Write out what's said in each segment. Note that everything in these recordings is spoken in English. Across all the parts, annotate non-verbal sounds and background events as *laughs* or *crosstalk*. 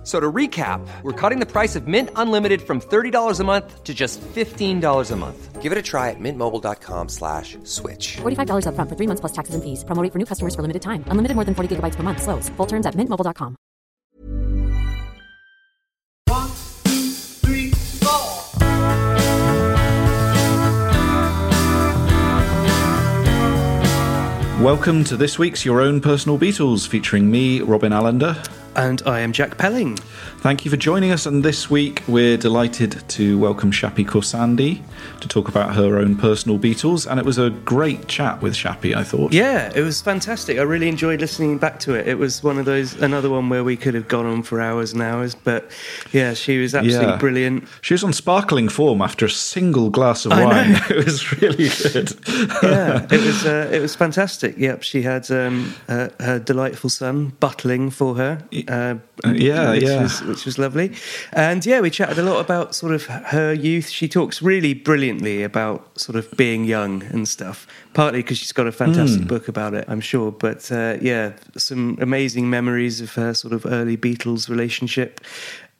F- So to recap, we're cutting the price of Mint Unlimited from $30 a month to just $15 a month. Give it a try at mintmobile.com slash switch. $45 upfront for three months plus taxes and fees. Promo rate for new customers for limited time. Unlimited more than 40 gigabytes per month. Slows. Full terms at mintmobile.com. One, two, three, four. Welcome to this week's Your Own Personal Beatles, featuring me, Robin Allender. And I am Jack Pelling. Thank you for joining us. And this week, we're delighted to welcome Shappi Khorsandi to talk about her own personal Beatles. And it was a great chat with Shappi, I thought. Yeah, it was fantastic. I really enjoyed listening back to it. It was one of those, another one where we could have gone on for hours and hours. But yeah, she was absolutely Yeah. brilliant. She was on sparkling form after a single glass of I know. wine. *laughs* It was really good. *laughs* Yeah, it was uh, it was fantastic. Yep, she had um, uh, her delightful son buttling for her. Uh, yeah, which yeah. Which was lovely. And yeah, we chatted a lot about sort of her youth. She talks really brilliantly about sort of being young and stuff. Partly because she's got a fantastic book about it, I'm sure. But uh, yeah, some amazing memories of her sort of early Beatles relationship.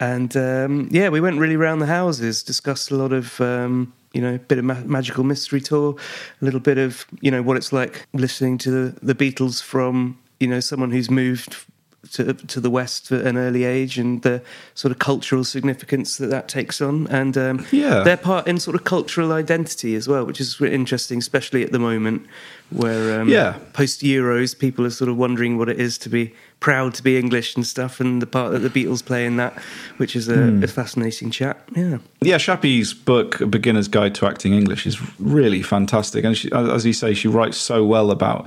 And um, yeah, we went really round the houses, discussed a lot of. Um, you know, a bit of ma- magical mystery tour, a little bit of you know what it's like listening to the, the Beatles from you know someone who's moved to to the West at an early age and the sort of cultural significance that that takes on, and um, Yeah. their part in sort of cultural identity as well, which is interesting, especially at the moment where um, Yeah. post Euros people are sort of wondering what it is to be proud to be English and stuff, and the part that the Beatles play in that, which is a, Hmm. a fascinating chat. Yeah. Yeah, Shappi's book, A Beginner's Guide to Acting English, is really fantastic. And she, as you say, she writes so well about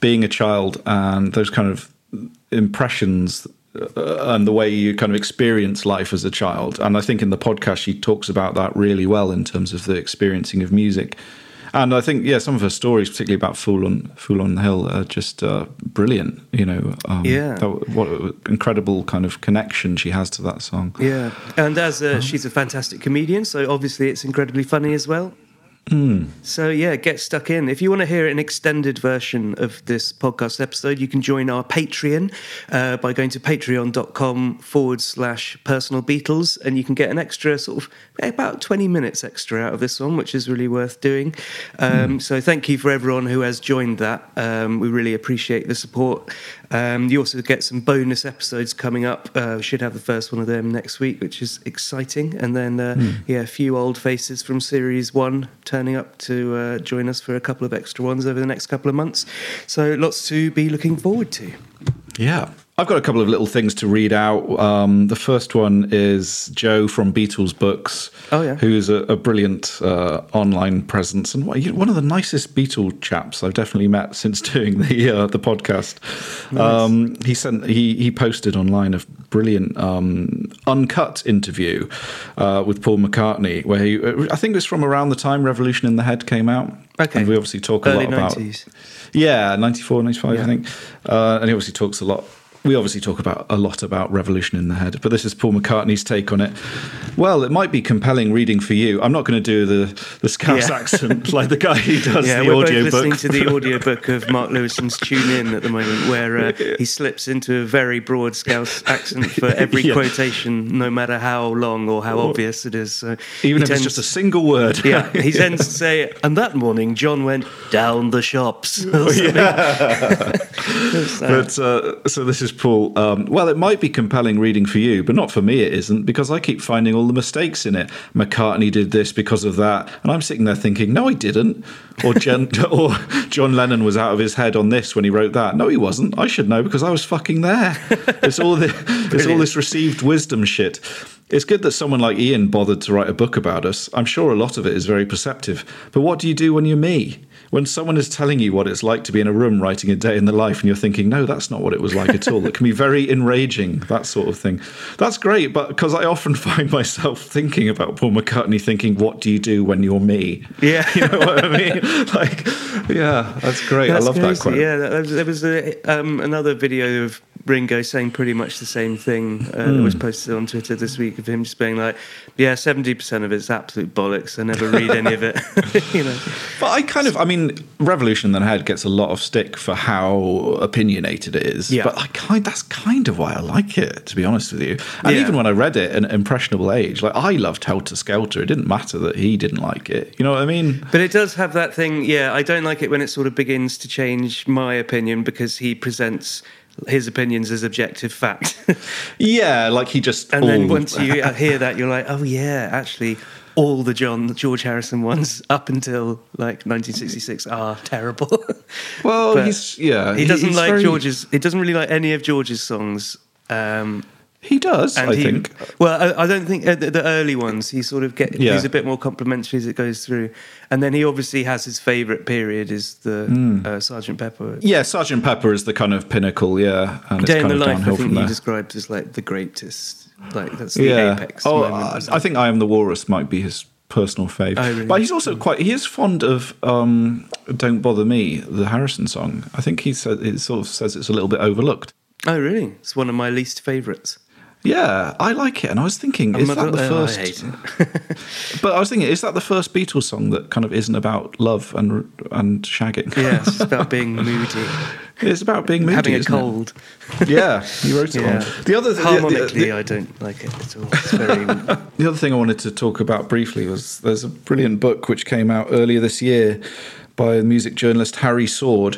being a child and those kind of impressions uh, and the way you kind of experience life as a child. And I think in the podcast, she talks about that really well in terms of the experiencing of music. And I think, yeah, some of her stories, particularly about Fool on Fool on the Hill, are just uh, brilliant. You know, um, Yeah. that- what an incredible kind of connection she has to that song. Yeah, and as uh, she's a fantastic comedian, so obviously it's incredibly funny as well. So yeah, get stuck in. If you want to hear an extended version of this podcast episode, you can join our Patreon uh, by going to patreon.com forward slash personal Beatles, and you can get an extra sort of about 20 minutes extra out of this one, which is really worth doing. Um, So thank you for everyone who has joined that. Um, we really appreciate the support. Um, you also get some bonus episodes coming up. Uh, we should have the first one of them next week, which is exciting. And then, uh, yeah, a few old faces from series one turning up to uh, join us for a couple of extra ones over the next couple of months. So lots to be looking forward to. Yeah. I've got a couple of little things to read out. Um, the first one is Joe from Beatles Books, Oh, yeah. who's a, a brilliant uh, online presence and one of the nicest Beatle chaps I've definitely met since *laughs* doing the uh, the podcast. Um, he sent he he posted online a brilliant um, uncut interview uh, with Paul McCartney, where he I think it was from around the time Revolution in the Head came out. Okay. and we obviously talk a Early lot about 90s. yeah, 94, 95, Yeah. I think. Uh, and he obviously talks a lot. We obviously talk about a lot about Revolution in the Head, but this is Paul McCartney's take on it. Well, it might be compelling reading for you. I'm not going to do the the Scouse Yeah. accent like the guy who does Yeah, the we're both listening to the *laughs* audiobook of Mark Lewisohn's Tune In at the moment, where uh, he slips into a very broad Scouse accent for *laughs* every Yeah. quotation, no matter how long or how obvious it is. So Even if it's just a single word. yeah, *laughs* he tends to say, and that morning John went down the shops. something. So- But uh, so this is Paul. Um, well, it might be compelling reading for you, but not for me. It isn't because I keep finding all the mistakes in it. McCartney did this because of that, and I'm sitting there thinking, no, I didn't. Or, Jen, *laughs* *laughs* or John Lennon was out of his head on this when he wrote that. No, he wasn't. I should know because I was fucking there. *laughs* It's all the, it's all this received wisdom shit. It's good that someone like Ian bothered to write a book about us. I'm sure a lot of it is very perceptive. But what do you do when you're me? When someone is telling you what it's like to be in a room writing a day in the life and you're thinking, no, that's not what it was like at all. It can be very enraging, that sort of thing. That's great, but because I often *laughs* find myself thinking about Paul McCartney thinking, what do you do when you're me? Yeah. *laughs* You know what I mean? *laughs* Like, yeah, that's great. That's I love crazy. that quote. Yeah, there was, there was a, um, another video of Ringo saying pretty much the same thing uh, that Hmm. was posted on Twitter this week of him just being like, "Yeah, seventy percent of it's absolute bollocks. I never read any of it." *laughs* you know, But I kind of, I mean, Revolution in the Head gets a lot of stick for how opinionated it is. Yeah. But I kind, that's kind of why I like it, to be honest with you. And Yeah. even when I read it an impressionable age, like I loved Helter Skelter. It didn't matter that he didn't like it. You know what I mean? but it does have that thing. Yeah, I don't like it when it sort of begins to change my opinion because he presents his opinions as objective fact. *laughs* Yeah, like he just. And then once you *laughs* hear that, you're like, oh yeah, actually, all the John George Harrison ones up until like 1966 are terrible. Well, *laughs* But he's yeah. he doesn't like very- George's. He doesn't really like any of George's songs. Um, He does, and I he, think. Well, I, I don't think uh, the, the early ones. He sort of get. Yeah. He's a bit more complimentary as it goes through, and then he obviously has his favourite period is the Hmm. uh, Sergeant Pepper. Yeah, Sergeant Pepper is the kind of pinnacle. Yeah, and it's Day in kind the of life, I think he there. described as like the greatest. Like that's the yeah. apex. Oh, moment, I, I think I am the Walrus might be his personal fave. Oh, really? But he's also quite. He is fond of um, "Don't Bother Me," the Harrison song. I think he said it sort of says it's a little bit overlooked. Oh, really? It's one of my least favourites. Yeah, I like it, and I was thinking, is that the Oh, first? I hate it. *laughs* But I was thinking, is that the first Beatles song that kind of isn't about love and and shagging? *laughs* Yeah, it's about being moody, *laughs* it's about being moody, having a isn't it? cold. Yeah, you wrote it Yeah. on. The other the- the- Harmonically, the- I don't like it at all. It's very. The other thing I wanted to talk about briefly was there's a brilliant book which came out earlier this year by music journalist Harry Sword,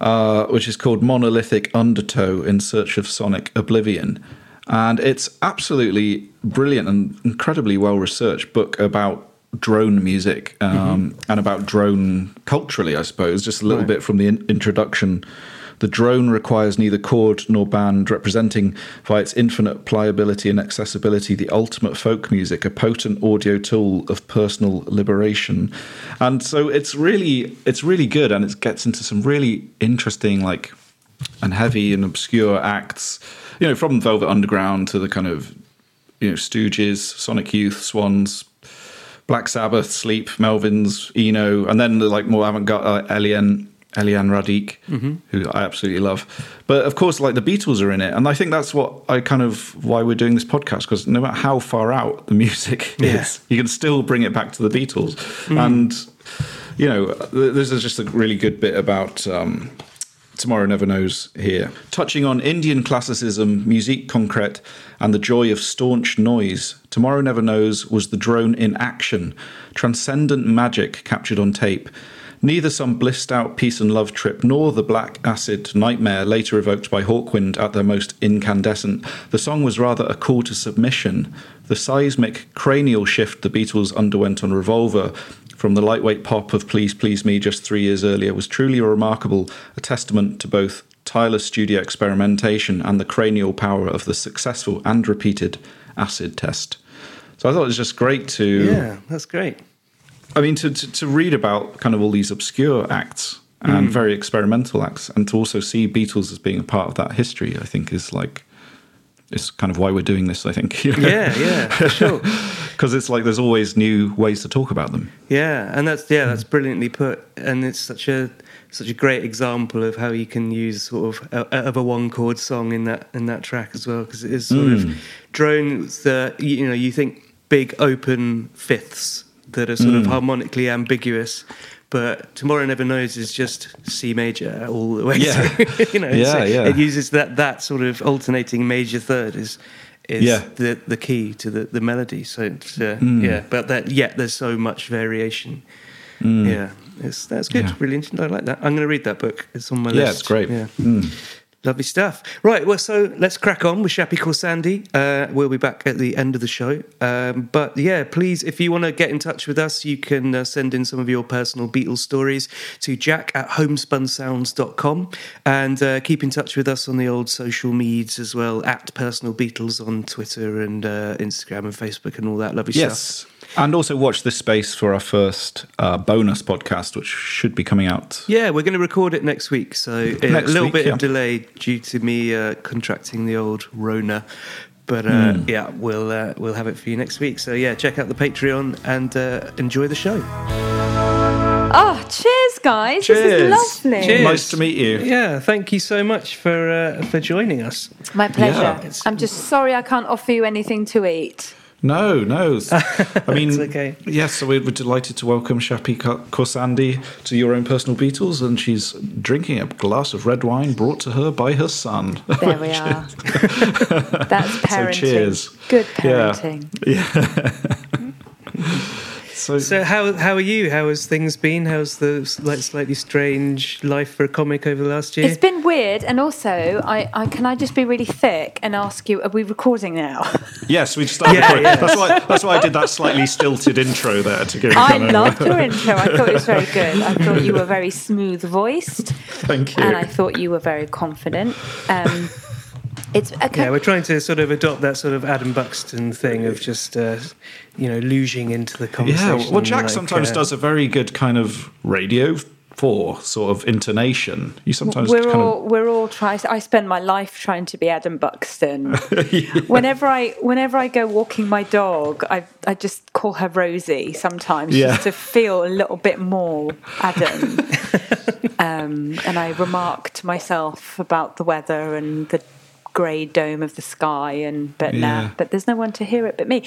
uh, which is called Monolithic Undertow in Search of Sonic Oblivion. And it's absolutely brilliant and incredibly well researched book about drone music um, and about drone culturally, I suppose. Just a little Right. bit from the in- introduction. The drone requires neither chord nor band, representing by its infinite pliability and accessibility the ultimate folk music, a potent audio tool of personal liberation. And so it's really it's really good and it gets into some really interesting like and heavy and obscure acts. You know, from Velvet Underground to the kind of you know, Stooges, Sonic Youth, Swans, Black Sabbath, Sleep, Melvins, Eno, and then the like more avant-garde uh, Eliane, Eliane Radigue, who I absolutely love. But of course, like the Beatles are in it, and I think that's what I kind of why we're doing this podcast because no matter how far out the music *laughs* Yeah. is, you can still bring it back to the Beatles, and you know, this is just a really good bit about. Um, Tomorrow Never Knows here. Touching on Indian classicism, musique concrète, and the joy of staunch noise, Tomorrow Never Knows was the drone in action, transcendent magic captured on tape. Neither some blissed out peace and love trip nor the black acid nightmare later evoked by Hawkwind at their most incandescent. The song was rather a call to submission. The seismic cranial shift the Beatles underwent on Revolver from the lightweight pop of Please Please Me just three years earlier was truly remarkable, a testament to both tireless studio experimentation and the cranial power of the successful and repeated acid test. So I thought it was just great to, yeah, that's great. I mean, to, to, to read about kind of all these obscure acts and mm. very experimental acts, and to also see Beatles as being a part of that history, I think is like, it's kind of why we're doing this, I think. *laughs* Yeah, yeah, for sure. *laughs* Because it's like there's always new ways to talk about them. Yeah, and that's yeah, that's mm. brilliantly put, and it's such a such a great example of how you can use sort of a, of a one chord song in that in that track as well, because it is sort of mm. drones that you know you think big open fifths that are sort of mm. harmonically ambiguous. But Tomorrow Never Knows is just C major all the way Yeah. through. *laughs* you know, Yeah, so yeah. it uses that that sort of alternating major third is is Yeah. the the key to the, the melody. So it's, uh, Hmm. yeah, but that yet there's so much variation. Yeah, it's that's good. Yeah. Really interesting. I like that. I'm going to read that book. It's on my list. Yeah, it's great. Yeah. Mm. Lovely stuff. Right, well, so let's crack on with Shappi Khorsandi. Uh, we'll be back at the end of the show. Um, but yeah, please, if you want to get in touch with us, you can uh, send in some of your personal Beatles stories to jack at homespunsounds.com and uh, keep in touch with us on the old social medias as well, at Personal Beatles on Twitter and uh, Instagram and Facebook and all that lovely stuff. Yes. And also watch this space for our first uh, bonus podcast, which should be coming out. Yeah, we're going to record it next week, so uh, a little week, bit yeah. of delay due to me uh, contracting the old Rona. But uh, Hmm. yeah, we'll uh, we'll have it for you next week. So yeah, check out the Patreon and uh, enjoy the show. Oh, cheers, Cheers, guys. This Cheers. is lovely. Cheers. Nice to meet you. Yeah, thank you so much for uh, for joining us. My pleasure. Yeah. I'm just sorry I can't offer you anything to eat. No, no. *laughs* I mean, It's okay. yes, so we're, we're delighted to welcome Shappi Ko- Khorsandi to your own personal Beatles, and she's drinking a glass of red wine brought to her by her son. There we are. *laughs* That's *laughs* parenting. cheers. Good Yeah. parenting. So, So how how are you? How has things been? How's the like slightly strange life for a comic over the last year? It's been weird, and also, I, I can I just be really thick and ask you: Are we recording now? *laughs* yes, we started. Yeah, recording. yeah. That's why. That's why I did that slightly stilted intro there to go. I kind of- loved your intro. I thought it was very good. I thought you were very smooth voiced, *laughs* Thank you. and I thought you were very confident. Um, it's okay. yeah, we're trying to sort of adopt that sort of Adam Buxton thing of just uh, you know losing into the conversation. Yeah, well, Jack like, sometimes uh, does a very good kind of radio four sort of intonation. You sometimes we're kind all of we're all trying. I spend my life trying to be Adam Buxton. *laughs* Whenever I whenever I go walking my dog, I I just call her Rosie sometimes Yeah. just to feel a little bit more Adam. *laughs* um, and I remark to myself about the weather and the grey dome of the sky and but Yeah. nah, but there's no one to hear it but me.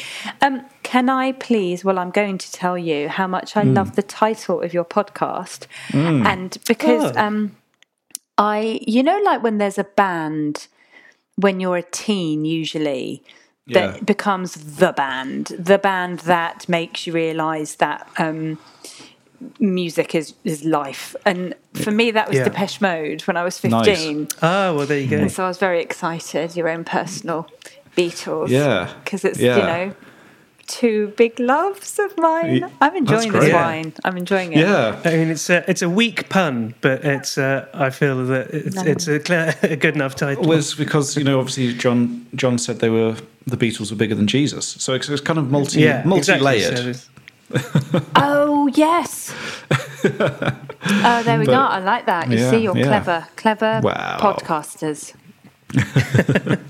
Um, can I please? Well, I'm going to tell you how much. I love the title of your podcast, and because Oh. um, I, you know, like when there's a band when you're a teen, usually that Yeah. becomes the band, the band that makes you realise that um, music is is life. And for me, that was Yeah. Depeche Mode when I was Nice. fifteen, Ah, well, there you go. and so I was very excited. Your own personal Beatles, Yeah. because it's Yeah. you know. Two big loves of mine. I'm enjoying great. this Yeah. wine. I'm enjoying it. yeah. I mean, it's a it's a weak pun, but it's uh, I feel that it's, No. it's a, clear, *laughs* a good enough title. was because you know obviously John John said they were the Beatles were bigger than Jesus, so it's, it's kind of multi yeah, multi layered. Exactly. So *laughs* Oh yes. *laughs* oh, there we go. I like that. You yeah, see, you're yeah. clever, clever Wow. podcasters. *laughs*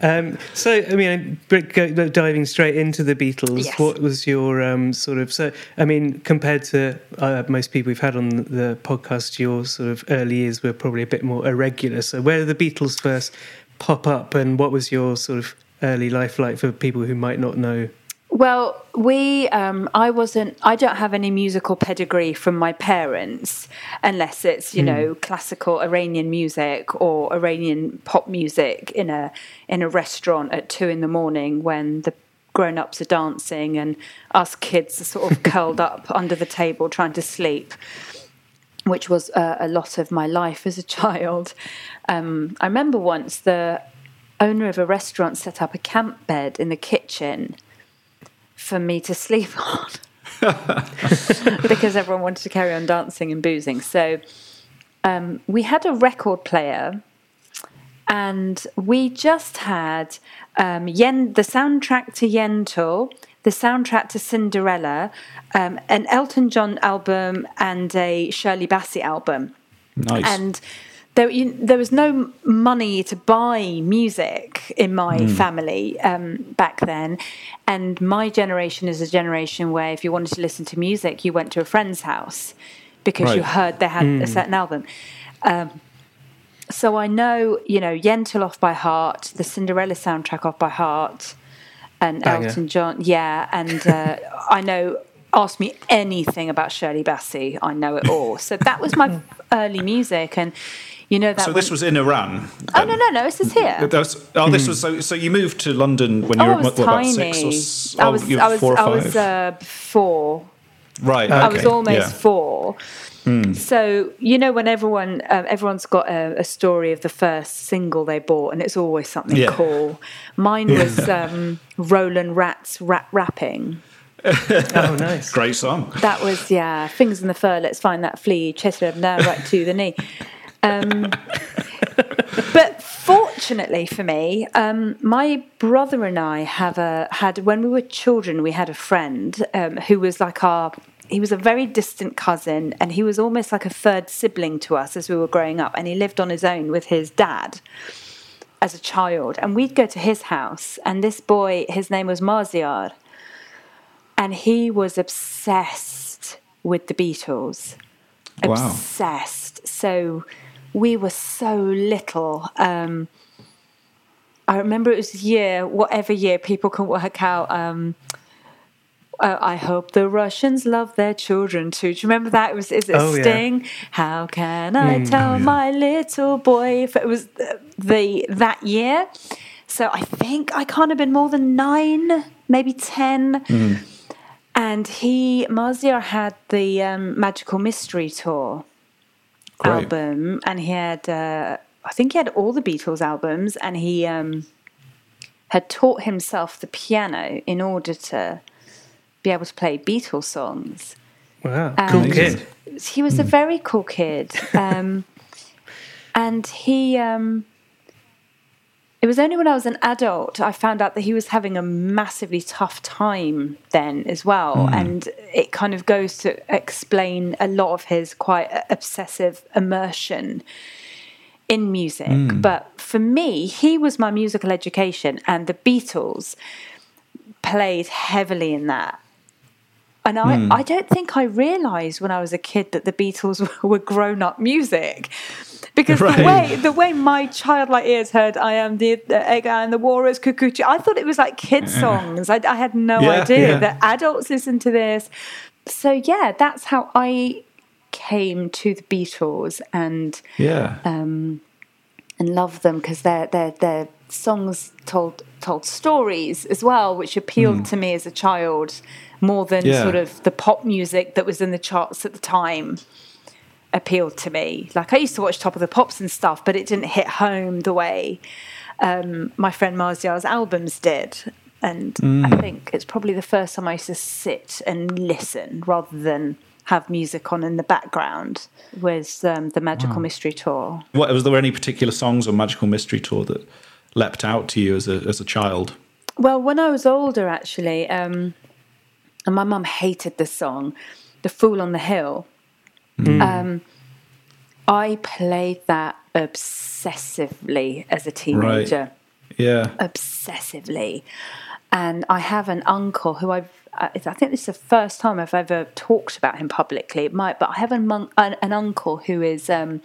Um, so, I mean, Brick, go- go- diving straight into the Beatles, Yes. what was your um, sort of so? I mean, compared to uh, most people we've had on the podcast, your sort of early years were probably a bit more irregular. So, where did the Beatles first pop up, and what was your sort of early life like for people who might not know? Well, we, um, I wasn't, I don't have any musical pedigree from my parents, unless it's you know classical Iranian music or Iranian pop music in a in a restaurant at two in the morning when the grown ups are dancing and us kids are sort of *laughs* curled up under the table trying to sleep. which was uh, a lot of my life as a child. Um, I remember once the owner of a restaurant set up a camp bed in the kitchen for me to sleep *laughs* on *laughs* because everyone wanted to carry on dancing and boozing. So um, we had a record player. And we just had um, Yen, the soundtrack to Yentl, the soundtrack to Cinderella, um, an Elton John album, and a Shirley Bassey album Nice. and there, you, there was no money to buy music in my family um, back then. And my generation is a generation where if you wanted to listen to music, you went to a friend's house because you heard they had a certain album. Um, so I know, you know, Yentl off by heart, the Cinderella soundtrack off by heart, and Banger. Elton John. Yeah, and uh, I know. Ask me anything about Shirley Bassey, I know it all. So that was my early music, and you know that. so this was in Iran. Oh no, no, no! This is here. That was, oh, this was so. So you moved to London when Oh, you were what, what, about six or s- I oh, was, you were I was, four or five. I five. was uh, four. right. I was almost yeah. four. So you know when everyone uh, everyone's got a, a story of the first single they bought, and it's always something Yeah. cool. Mine was um, Roland Rat's Rat Rapping. *laughs* Oh, nice. Great song. That was yeah, fingers in the fur. Let's find that flea. Chest up down, right to the knee. Um, but fortunately for me, um, my brother and I have a had when we were children. We had a friend um, who was like our. He was a very distant cousin, and he was almost like a third sibling to us as we were growing up. And he lived on his own with his dad as a child. And we'd go to his house, and this boy, his name was Marziar, and he was obsessed with the Beatles. Wow. obsessed. So we were so little. Um, I remember it was a year, whatever year people can work out. Um, uh, I hope the Russians love their children too. Do you remember that? It was is it Oh, yeah. Sting? How can I tell my little boy if it was the, the that year? So I think I can't have been more than nine, maybe ten. And he Mazia had the um, Magical Mystery Tour Great. album, and he had uh, I think he had all the Beatles albums, and he um, had taught himself the piano in order to be able to play Beatles songs. Wow, cool kid. He was a very cool kid, um, *laughs* and he. Um, it was only when I was an adult I found out that he was having a massively tough time then as well, hmm. and it kind of goes to explain a lot of his quite obsessive immersion in music. Hmm. But for me, he was my musical education, and the Beatles played heavily in that. And I, hmm. I don't think I realised when I was a kid that the Beatles *laughs* were grown up music. Because the way the way my childlike ears heard "I am the, the egg and the walrus cuckoo," I thought it was like kids mm-hmm. songs. I, I had no Yeah, idea yeah. that adults listen to this. So yeah, that's how I came to the Beatles and Yeah. Um, and love them because their their their songs told told stories as well, which appealed mm. to me as a child more than Yeah. sort of the pop music that was in the charts at the time appealed to me. Like I used to watch Top of the Pops and stuff, but it didn't hit home the way um, my friend Marzial's albums did. And I think it's probably the first time I used to sit and listen rather than have music on in the background was um, the Magical Mystery Tour. What was there any particular songs on Magical Mystery Tour that leapt out to you as a as a child? Well, when I was older, actually, um, and my mum hated this song, "The Fool on the Hill." Um, I played that obsessively as a teenager, Yeah. obsessively, and I have an uncle who I've. I I think this is the first time I've ever talked about him publicly. It might, but I have an, an, an uncle who is um,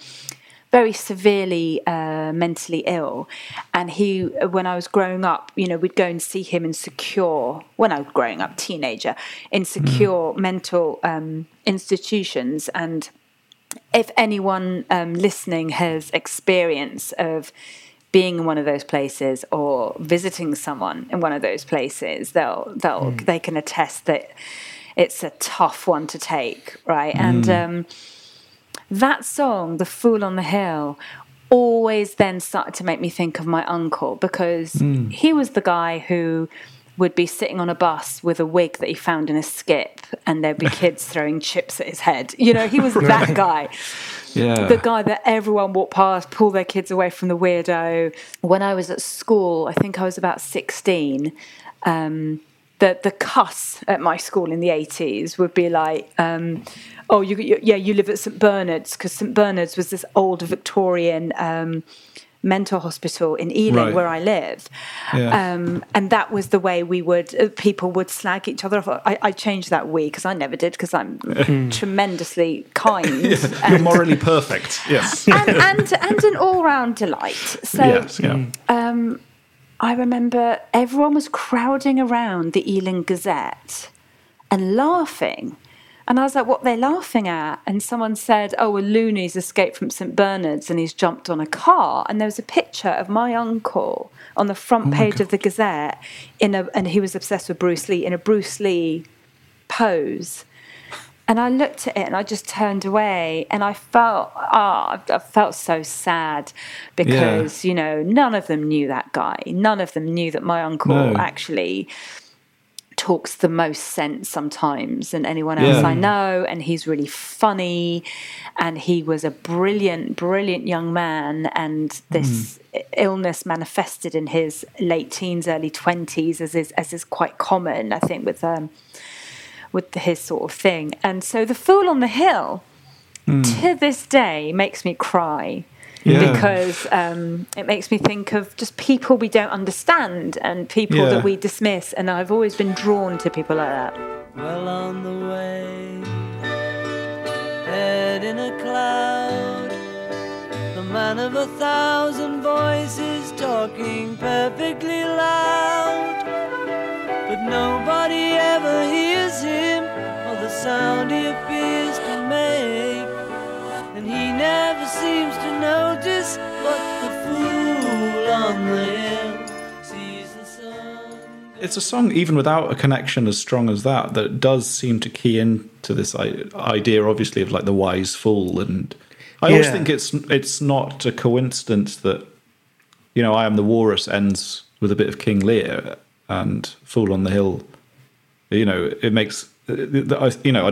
very severely uh, mentally ill. And he, when I was growing up, you know, we'd go and see him in secure, when I was growing up, teenager, in secure mental um, institutions. And if anyone um, listening has experience of being in one of those places or visiting someone in one of those places, they'll they'll they can attest that it's a tough one to take, right? And um, that song, "The Fool on the Hill," always then started to make me think of my uncle because he was the guy who would be sitting on a bus with a wig that he found in a skip, and there'd be *laughs* kids throwing chips at his head. You know, he was that guy Yeah. the guy that everyone walked past, pull their kids away from the weirdo. When I was at school, I think I was about 16. Um, the the cuss at my school in the 80s would be like, um, oh, you, you, yeah, you live at St Bernard's because St Bernard's was this old Victorian um, mental hospital in Ealing Right. where I live. Yeah. Um, and that was the way we would, uh, people would slag each other off. I, I changed that we because I never did because I'm *laughs* tremendously kind. *laughs* You're and- morally perfect. Yes. *laughs* and, and and an all round delight. So yes. Yeah. I remember everyone was crowding around the Ealing Gazette and laughing. And I was like, what are they laughing at? And someone said, oh, a loony's escaped from St. Bernard's and he's jumped on a car. And there was a picture of my uncle on the front oh page of the Gazette in a, and he was obsessed with Bruce Lee in a Bruce Lee pose. And I looked at it and I just turned away and I felt, ah, I felt so sad because, you know, none of them knew that guy. None of them knew that my uncle No. actually talks the most sense sometimes than anyone else Yeah. I know. And he's really funny. And he was a brilliant, brilliant young man. And this illness manifested in his late teens, early 20s, as is, as is quite common, I think, with. Um, with his sort of thing. And so the Fool on the Hill to this day makes me cry. Yeah. Because um, it makes me think of just people we don't understand and people Yeah. that we dismiss. And I've always been drawn to people like that. Well on the way, head in a cloud. The man of a thousand voices talking perfectly loud. But nobody ever hears him or the sound he appears to make. And he never seems to notice what the fool on the hill sees the sun. It's a song, even without a connection as strong as that, that does seem to key into this idea, obviously, of like the wise fool. And I always think it's it's not a coincidence that you know I am the walrus ends with a bit of King Lear and Fool on the Hill. You know, it makes you know.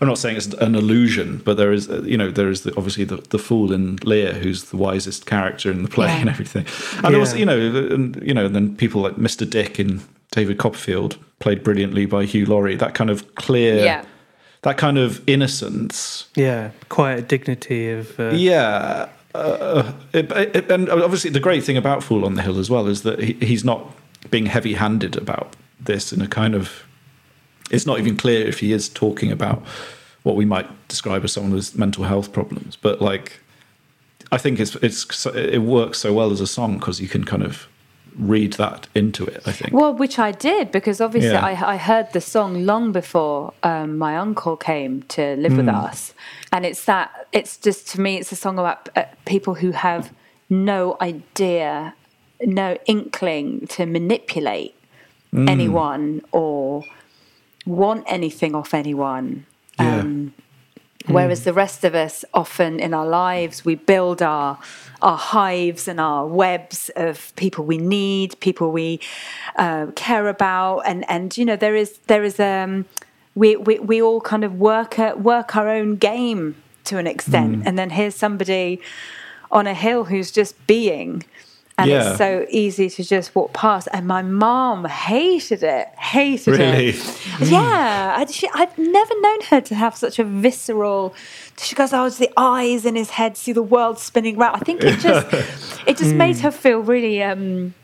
I'm not saying it's an illusion, but there is you know there is the, obviously the, the fool in Lear who's the wisest character in the play Yeah. and everything. And Yeah. also you know and you know and then people like Mr. Dick in David Copperfield played brilliantly by Hugh Laurie. That kind of clear, Yeah. that kind of innocence Yeah, quiet dignity of. Uh, yeah. Uh, it, it, and obviously, the great thing about Fool on the Hill as well is that he, he's not being heavy handed about this in a kind of. It's not even clear if he is talking about what we might describe as someone with mental health problems, but like, I think it's it's it works so well as a song because you can kind of read that into it. I think. Well, which I did because obviously Yeah. I, I heard the song long before um, my uncle came to live with us, and it's that it's just to me it's a song about uh, people who have no idea, no inkling to manipulate anyone or want anything off anyone. Yeah. Um, Whereas the rest of us, often in our lives, we build our our hives and our webs of people we need, people we uh, care about, and and you know there is there is um we we, we all kind of work at, work our own game to an extent, and then here's somebody on a hill who's just being. And Yeah. it's so easy to just walk past. And my mom hated it, hated Really? it. Yeah, I, she, I've never known her to have such a visceral. She goes, "Oh, it's the eyes in his head, see the world spinning round." I think it just, *laughs* it just made her feel really. Um,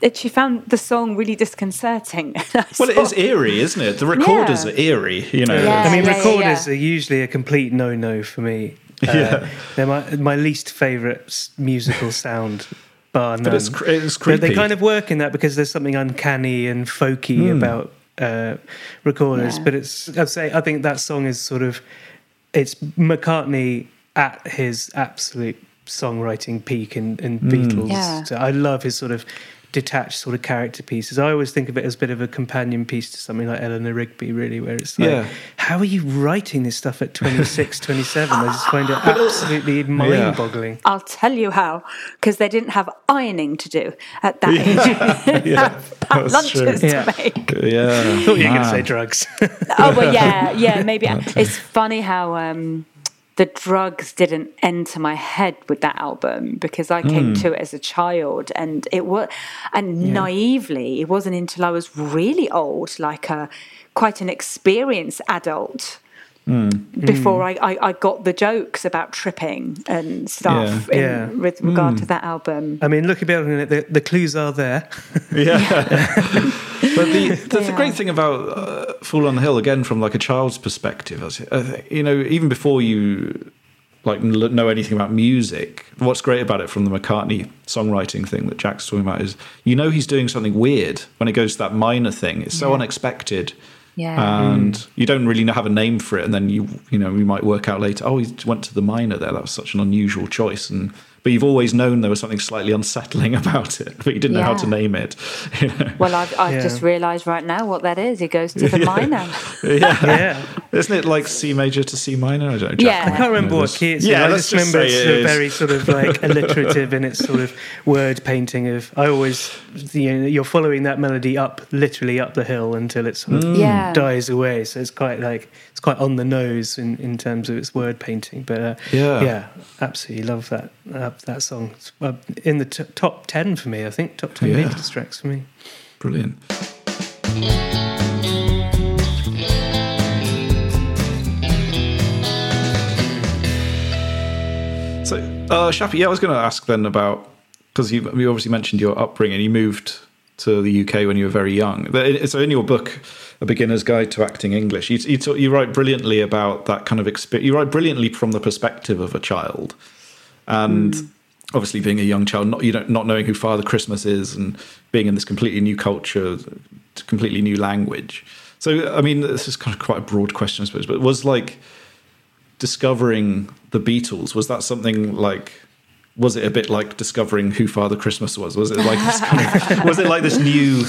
that she found the song really disconcerting. *laughs* well, it is eerie, isn't it? The recorders Yeah. are eerie. You know. Yeah. I mean, yeah, recorders yeah. are usually a complete no-no for me. Uh, *laughs* Yeah. they're my my least favorite musical sound. Bar none. But it's cr- it's But they kind of work in that because there's something uncanny and folky about uh, recorders. Yeah. But it's I'd say I think that song is sort of it's McCartney at his absolute songwriting peak in, in Beatles. Yeah. So I love his sort of detached sort of character pieces. I always think of it as a bit of a companion piece to something like Eleanor Rigby, really, where it's like, Yeah. how are you writing this stuff at 26, *laughs* 27? I just find it absolutely mind boggling. I'll tell you how, because they didn't have ironing to do at that age. *laughs* yeah, *laughs* Have that's lunches true. Yeah. to make. Yeah. I thought you were going to say drugs. oh well, yeah, yeah, maybe. It's funny how um, the drugs didn't enter my head with that album because I came hmm. to it as a child, and it was, and naively, it wasn't until I was really old, like a quite an experienced adult. Hmm. Before hmm. I, I, I got the jokes about tripping and stuff Yeah. in, Yeah. with regard to that album. I mean, looking back on it, the, the clues are there. Yeah. *laughs* *laughs* but the, the, the Yeah. great thing about uh, Fool on the Hill, again, from like a child's perspective, is, uh, you know, even before you like know anything about music, what's great about it from the McCartney songwriting thing that Jack's talking about is you know he's doing something weird when it goes to that minor thing. It's so Yeah. unexpected. Yeah. And you don't really have a name for it, and then you you know we might work out later. Oh, he went to the minor there. That was such an unusual choice, and but you've always known there was something slightly unsettling *laughs* about it, but you didn't know how to name it. You know? Well, I've, I've Yeah. just realised right now what that is. It goes to the *laughs* minor. yeah. Yeah. Isn't it like C major to C minor? I don't know. Yeah. I can't remember what knows. key it's Yeah, in. I let's just remember say it's it a very sort of like *laughs* alliterative in its sort of word painting of. I always, you know, you're following that melody up, literally up the hill until it sort of Mm. Yeah. dies away. So it's quite like it's quite on the nose in, in terms of its word painting. But uh, Yeah. yeah, absolutely love that uh, that song. It's uh, in the t- top ten for me. I think top ten Yeah. Beatles tracks for me. Brilliant. Uh, Shafi, yeah, I was going to ask then about because you, you obviously mentioned your upbringing. You moved to the UK when you were very young. So in your book, A Beginner's Guide to Acting English, you you, talk, you write brilliantly about that kind of experience. You write brilliantly from the perspective of a child, and obviously being a young child, not you know, not knowing who Father Christmas is, and being in this completely new culture, completely new language. So I mean, this is kind of quite a broad question, I suppose, but it was like discovering the Beatles was that something like was it a bit like discovering who Father Christmas was? Was it like this *laughs* kind of, was it like this new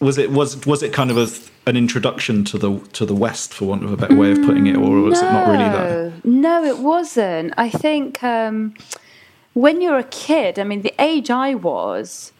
was it was was it kind of a, an introduction to the to the West for want of a better way of putting it or was it not really that? No, it wasn't. I think um, when you're a kid, I mean, the age I was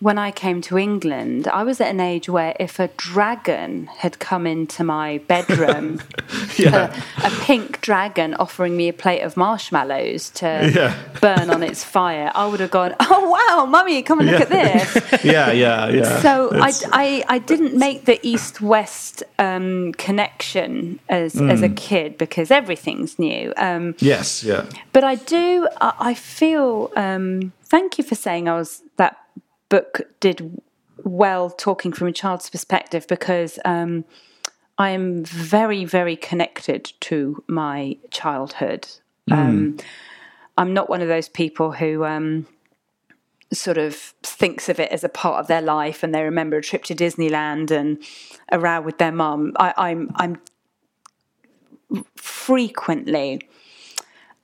when I came to England, I was at an age where if a dragon had come into my bedroom, *laughs* yeah a, a pink dragon offering me a plate of marshmallows to Yeah. burn on its fire, I would have gone, "Oh wow, mummy, come and look at this." *laughs* yeah yeah yeah So I, I, I didn't make the east west um, connection as as a Mm. kid because everything's new. Um, yes yeah but I do. I, I feel. Um, thank you for saying I was that book did well talking from a child's perspective because um, I am very very connected to my childhood. Um, I'm not one of those people who. Um, sort of thinks of it as a part of their life and they remember a trip to Disneyland and a row with their mum. I'm I'm frequently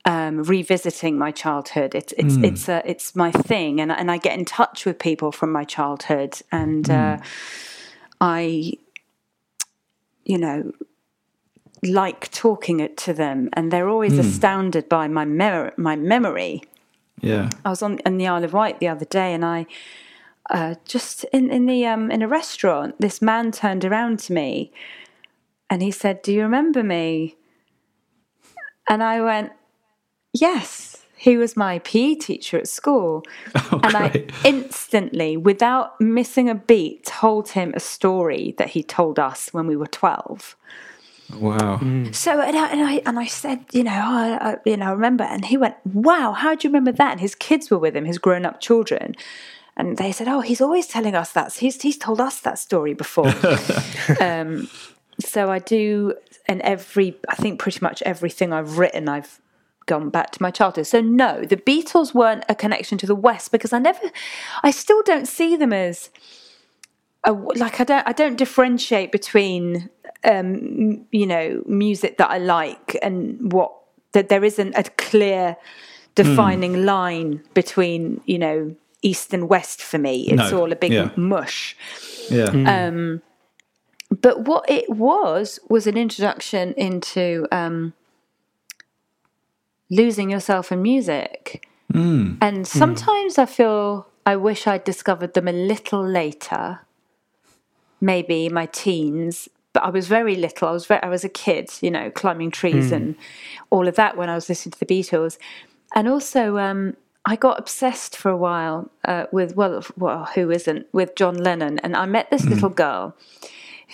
um, revisiting my childhood. It's it's it's a, it's my thing, and and I get in touch with people from my childhood, and uh, I, you know, like talking it to them, and they're always astounded by my my memory. yeah I was on in the Isle of Wight the other day, and I uh, just in in the um, in a restaurant, this man turned around to me, and he said, "Do you remember me?" And I went, "Yes." He was my PE teacher at school, *laughs* and I instantly, without missing a beat, told him a story that he told us when we were twelve. wow So and I, and I and I said, you know, I, I, you know, I remember, and he went, "Wow, how do you remember that?" And his kids were with him, his grown-up children, and they said, "Oh, he's always telling us that. He's he's told us that story before." *laughs* um, so I do, and every I think pretty much everything I've written, I've gone back to my childhood. So no, the Beatles weren't a connection to the West because I never, I still don't see them as a, like I don't I don't differentiate between um, you know music that I like and what that there isn't a clear defining line between you know east and west for me. It's No, all a big yeah. mush. yeah Um, but what it was was an introduction into um, losing yourself in music. And sometimes I feel I wish I'd discovered them a little later, maybe my teens. But I was very little. I was very, I was a kid, you know, climbing trees and all of that when I was listening to the Beatles. And also, um, I got obsessed for a while uh, with well, well, who isn't with John Lennon, and I met this little girl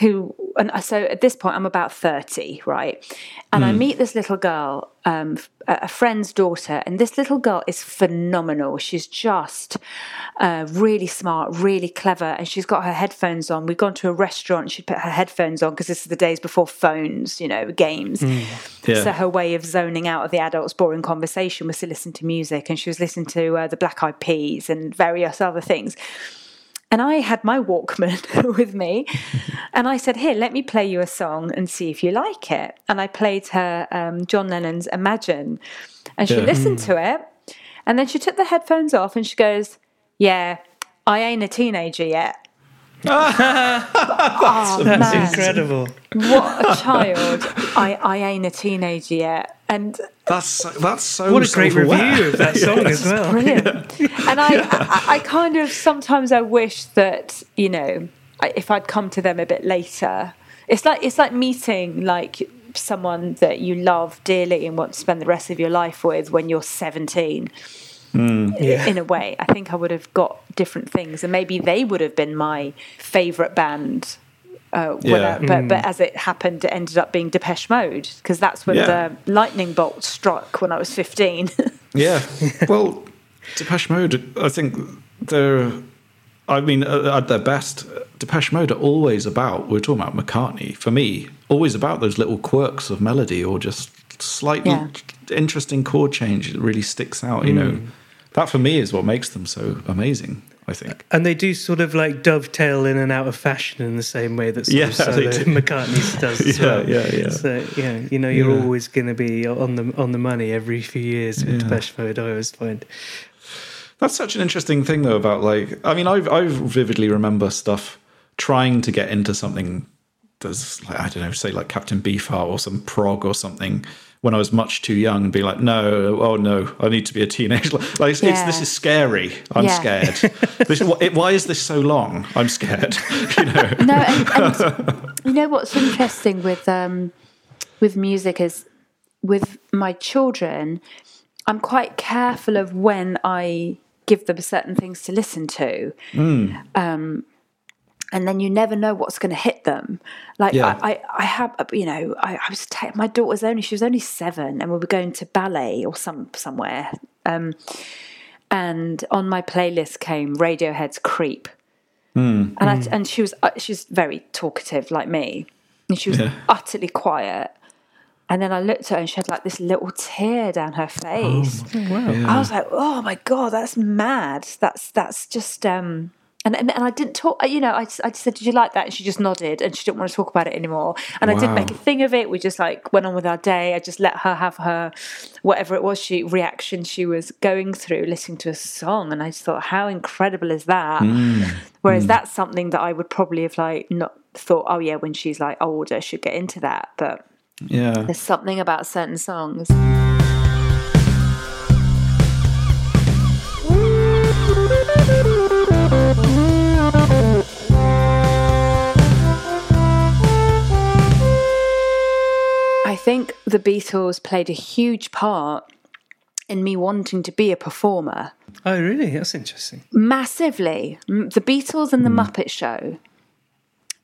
who and so at this point I'm about 30 right? And I meet this little girl um, a friend's daughter and this little girl is phenomenal. She's just uh, really smart really clever and she's got her headphones on. We've gone to a restaurant she'd put her headphones on because this is the days before phones you know games. Yeah. so her way of zoning out of the adults boring conversation was to listen to music and she was listening to uh, the black eyed peas and various other things and I had my Walkman *laughs* with me, and I said, "Here, let me play you a song and see if you like it." And I played her um, John Lennon's "Imagine," and she Yeah. listened to it, and then she took the headphones off and she goes, "Yeah, I ain't a teenager yet." Oh, That's man. incredible. What a child! I, I ain't a teenager yet, and that's that's so What a great self-aware. review of that *laughs* song as well. brilliant. and I, I, I kind of sometimes I wish that you know if I'd come to them a bit later. It's like it's like meeting like someone that you love dearly and want to spend the rest of your life with when you're 17. Yeah. In a way, I think I would have got different things, and maybe they would have been my favorite band. Uh, Yeah. I- but but as it happened, it ended up being Depeche Mode because that's when Yeah. the lightning bolt struck when I was 15. *laughs* Yeah. Well, Depeche Mode, I think they're. I mean, uh, at their best, Depeche Mode are always about. We're talking about McCartney. For me, always about those little quirks of melody or just slightly Yeah. interesting chord change that really sticks out. You know, that for me is what makes them so amazing. I think. And they do sort of like dovetail in and out of fashion in the same way that Yeah, of *laughs* solo they do. McCartney's does *laughs* as Yeah, well. yeah, yeah. So yeah, you know, you're Yeah. always going to be on the on the money every few years with Depeche Mode. I always find. That's such an interesting thing, though. About like, I mean, I I vividly remember stuff trying to get into something that's like I don't know, say like Captain Beefheart or some prog or something. When I was much too young, and be like, no, oh no, I need to be a teenager. *laughs* Like, it's, it's, this is scary. I'm Yeah. scared. *laughs* this, wh- why is this so long? I'm scared. *laughs* you know. No, and, and you know what's interesting with um, with music is with my children, I'm quite careful of when I give them certain things to listen to. Um, and then you never know what's going to hit them. Like Yeah. I, I, I have, you know, I, I was ta- my daughter was only she was only seven, and we were going to ballet or some somewhere, um, and on my playlist came Radiohead's "Creep," and I, and she was uh, she's very talkative like me, and she was utterly quiet. And then I looked at her and she had like this little tear down her face. I was like, "Oh my god, that's mad! That's that's just." um and, and, and I didn't talk, you know, I just, I just said, Did you like that? And she just nodded and she didn't want to talk about it anymore. And I didn't make a thing of it. We just like went on with our day. I just let her have her, whatever it was, she reaction she was going through listening to a song. And I just thought, How incredible is that? Mm. Whereas mm. that's something that I would probably have like not thought, Oh, yeah, when she's like older, she'd get into that. But Yeah. there's something about certain songs. Think the Beatles played a huge part in me wanting to be a performer. Oh, really? That's interesting. Massively. The Beatles and the Muppet Show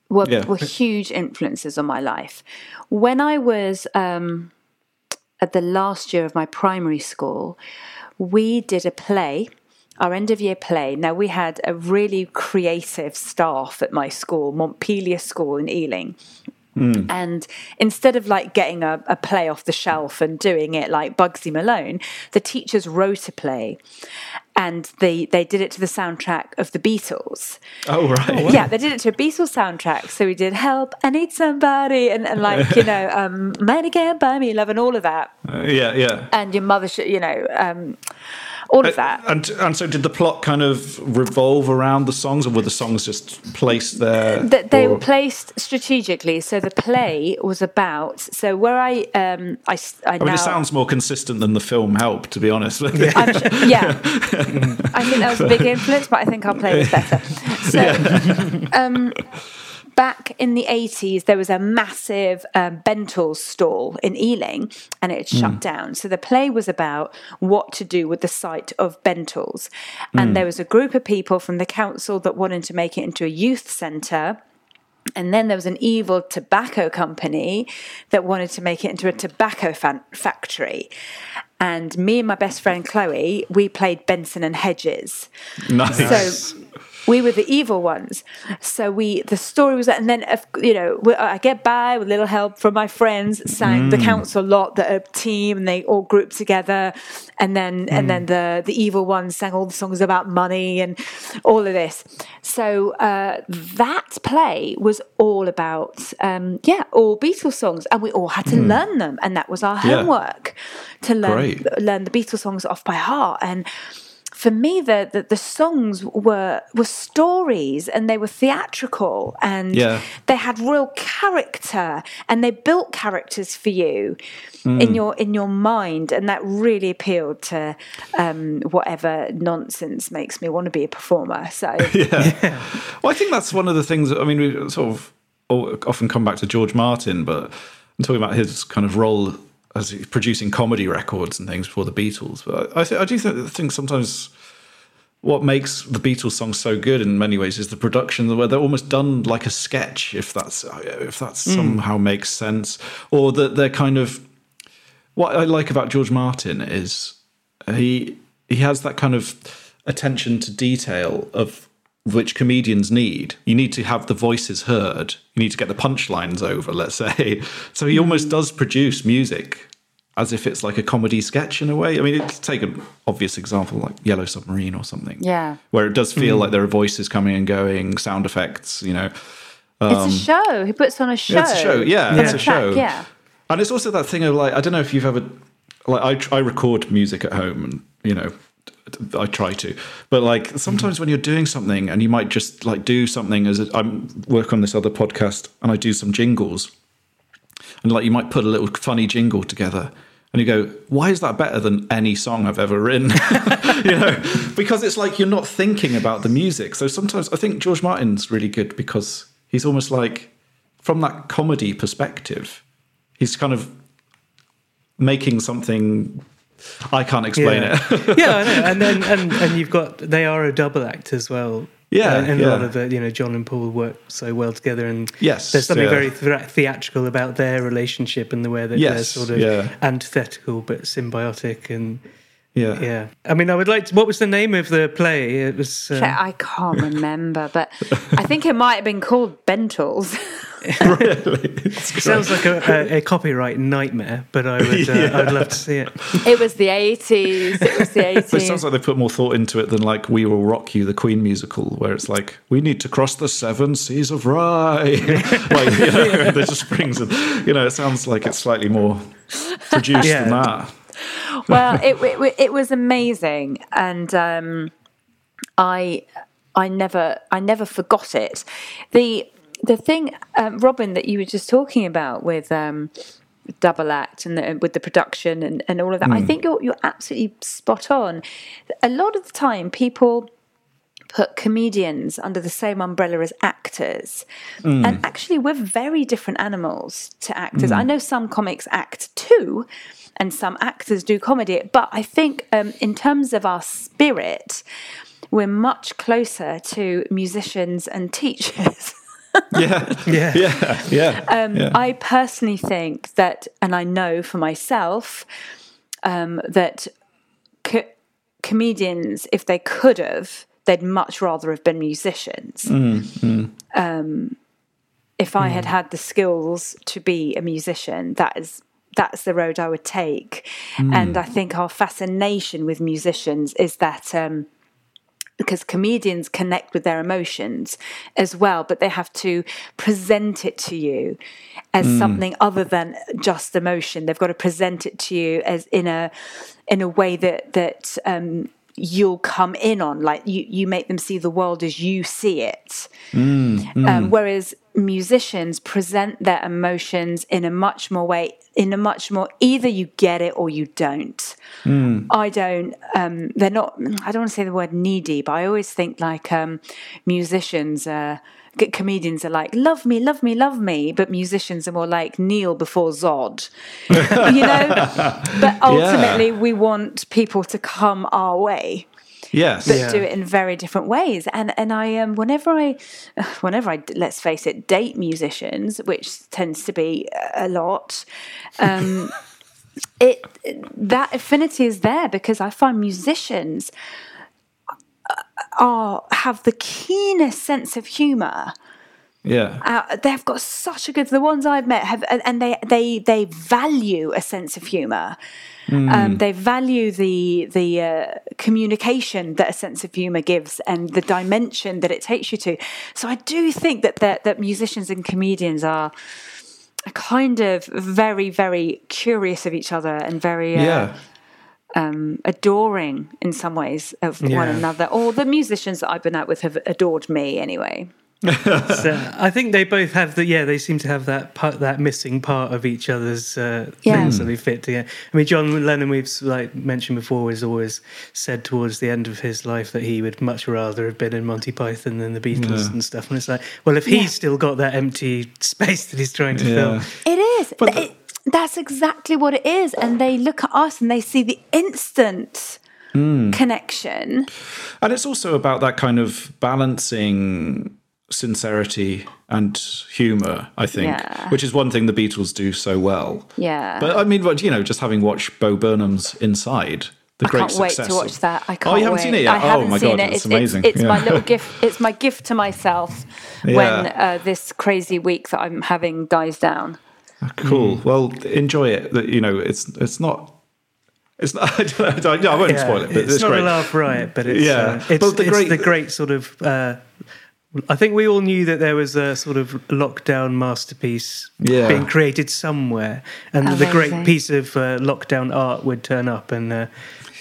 were, Yeah. were huge influences on my life. When I was um, at the last year of my primary school, we did a play, our end of year play. Now, we had a really creative staff at my school, Montpelier School in Ealing. And instead of like getting a, a play off the shelf and doing it like Bugsy Malone, the teachers wrote a play and they, they did it to the soundtrack of the Beatles. Oh right. Yeah, they did it to a Beatles soundtrack. So we did Help, I Need Somebody, and, and like, you know, um, Money Can't Buy Me Love, and all of that. Uh, yeah. Yeah. And Your Mother Should, you know, um, all of that. And and so did the plot kind of revolve around the songs, or were the songs just placed there? Th- they or- were placed strategically. So the play was about. So where I um I, I I mean, now it sounds more consistent than the film Help, to be honest. Sure, yeah, *laughs* I think that was a big influence, but I think our play was better. *laughs* So, um, back in the 80s, there was a massive um, Bentalls stall in Ealing and it had shut down. So, the play was about what to do with the site of Bentalls. And there was a group of people from the council that wanted to make it into a youth centre. And then there was an evil tobacco company that wanted to make it into a tobacco fan- factory. And me and my best friend Chloe, we played Benson and Hedges. nice. So we were the evil ones. So we, the story was that, and then you know, we- I get by with a little help from my friends. Sang the council lot, the team, and they all grouped together. And then, and then the the evil ones sang all the songs about money and all of this. So uh, that play was all about, um, yeah, all Beatles songs, and we all had to learn them, and that was our Yeah. homework to learn Great. learn the Beatles songs off by heart. And for me, the, the the songs were were stories, and they were theatrical, and Yeah. they had real character, and they built characters for you Hmm. in your in your mind, and that really appealed to um, whatever nonsense makes me want to be a performer. So *laughs* yeah, Well, I think that's one of the things. I mean, we sort of often come back to George Martin, but I'm talking about his kind of role as producing comedy records and things for the Beatles. But I, th- I do think, think sometimes what makes the Beatles songs so good in many ways is the production, where they're almost done like a sketch, if that's if that hmm. somehow makes sense, or that they're kind of. What I like about George Martin is he he has that kind of attention to detail of which comedians need. You need to have the voices heard. You need to get the punchlines over, let's say. *laughs* So he almost does produce music as if it's like a comedy sketch in a way. I mean, it's take an obvious example like Yellow Submarine or something. Yeah. Where it does feel hmm. like there are voices coming and going, sound effects, you know. it's a um, show. He puts on a show. Yeah, it's a show. Yeah, from it's a show. Yeah. And it's also that thing of like, I don't know if you've ever, like, I, I record music at home and, you know, I try to, but like sometimes when you're doing something and you might just like do something as I'm work on this other podcast and I do some jingles and like you might put a little funny jingle together and you go, why is that better than any song I've ever written? *laughs* you know, because it's like you're not thinking about the music. So sometimes I think George Martin's really good because he's almost like from that comedy perspective, he's kind of making something I can't explain yeah. it. yeah, I know. *laughs* And then and and you've got they are a double act as well. Yeah, and, and yeah. a lot of the you know John and Paul work so well together, and Yes, there's something yeah. very thea- theatrical about their relationship and the way that they're sort of yeah. antithetical but symbiotic and. yeah. Yeah, I mean, I would like to. What was the name of the play? It was. Uh, I can't remember, but I think it might have been called Bentles. *laughs* *laughs* it sounds like a, a, a copyright nightmare, but I would. Uh, *laughs* I'd love to see it. it was the 80s. It was the 80s. It sounds like they put more thought into it than like "We Will Rock You," the Queen musical, where it's like we need to cross the seven seas of Rhye. *laughs* like you know, there's just springs, and you know, it sounds like it's slightly more produced Yeah. than that. well, it, it it was amazing, and um, I I never I never forgot it. The the thing, um, Robin, that you were just talking about with. Um, double act and the, with the production and, and all of that. I think you're you're absolutely spot on. A lot of the time, people put comedians under the same umbrella as actors. And actually, we're very different animals to actors. I know some comics act too, and some actors do comedy, but I think um, in terms of our spirit, we're much closer to musicians and *laughs* teachers. *laughs* Yeah, Yeah. yeah, yeah. Um, yeah. I personally think that, and I know for myself, um, that co- comedians, if they could have, they'd much rather have been musicians. Mm, Um, if I had had the skills to be a musician, that is that's the road I would take. And I think our fascination with musicians is that. Um, because comedians connect with their emotions as well, but they have to present it to you as something other than just emotion. They've got to present it to you as in a in a way that that um, you'll come in on. Like you, you make them see the world as you see it. Um, whereas musicians present their emotions in a much more way, in a much more either you get it or you don't. I don't. Um, they're not. I don't want to say the word needy, but I always think like um, musicians. Uh, c- comedians are like love me, love me, love me, but musicians are more like kneel before Zod. *laughs* you know. But *laughs* ultimately, we want people to come our way yes, but Yeah. do it in very different ways. And and I um whenever I *sighs* whenever I let's face it date musicians, which tends to be a lot. Um, *laughs* it that affinity is there because I find musicians are have the keenest sense of humor yeah, uh, they've got such a good. The ones I've met have, and- they they they value a sense of humour. Um, they value the the uh, communication that a sense of humour gives and the dimension that it takes you to. So I do think that that, that musicians and comedians are kind of very very curious of each other and very uh, yeah. Um, adoring in some ways of one another. Or the musicians that I've been out with have adored me anyway. *laughs* So *laughs* I think they both have the yeah. They seem to have that part, that missing part of each other's uh, Yeah. things that they fit together. I mean, John Lennon, we've like mentioned before, has always said towards the end of his life that he would much rather have been in Monty Python than the Beatles and stuff. And it's like, well, if he's Yeah. still got that empty *laughs* space that he's trying to Yeah. fill, It is. But Th- it- that's exactly what it is. And they look at us and they see the instant connection. And it's also about that kind of balancing sincerity and humor, I think, Yeah. which is one thing the Beatles do so well. Yeah. But I mean, but, you know, just having watched Bo Burnham's Inside, The I great can't wait success to watch that. I can't Oh, you haven't wait. seen it yet? I Oh, my seen God, it. it's It's, amazing. It's, my Yeah. little gift. It's my gift to myself *laughs* when uh, this crazy week that I'm having dies down. Cool. Well, enjoy it. You know, it's it's not. It's not. *laughs* I, don't know, I, I won't Yeah, spoil it, but it's, it's not great. a laugh riot, but it's Yeah, uh, it's, but the it's great- the great sort of. Uh, I think we all knew that there was a sort of lockdown masterpiece Yeah. being created somewhere, and the great piece of uh, lockdown art would turn up. And uh,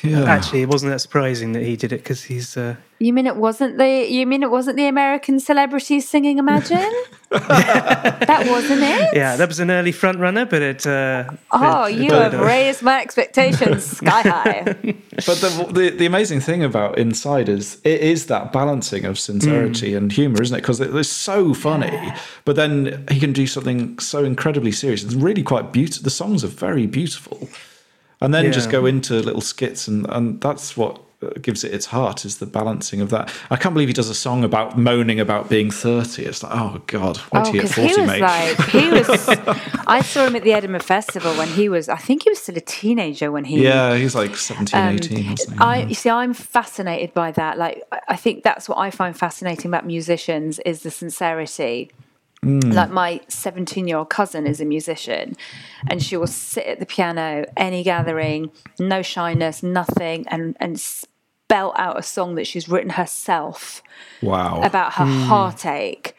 actually, it wasn't that surprising that he did it because he's. You mean it wasn't the? You mean it wasn't the American celebrities singing "Imagine"? *laughs* that wasn't it. yeah, that was an early front runner, but it. Uh, Oh, it- you have raised my expectations *laughs* sky high. But the, the the amazing thing about Inside is it is that balancing of sincerity Hmm. and humor, isn't it? Because it, it's so funny, but then he can do something so incredibly serious. It's really quite beautiful. The songs are very beautiful, and then just go into little skits, and and that's what gives it its heart is the balancing of that. I can't believe he does a song about moaning about being thirty. It's like, oh god, wait Oh, till you get he forty, was mate. like, he was. *laughs* I saw him at the Edinburgh Festival when he was. I think he was still a teenager when he. yeah, he's like 17, Um, 18, wasn't? I you see, I'm fascinated by that. Like, I think that's what I find fascinating about musicians is the sincerity. Mm. Like my 17 year old cousin is a musician, and she will sit at the piano any gathering, no shyness, nothing, and and spell out a song that she's written herself wow. about her heartache,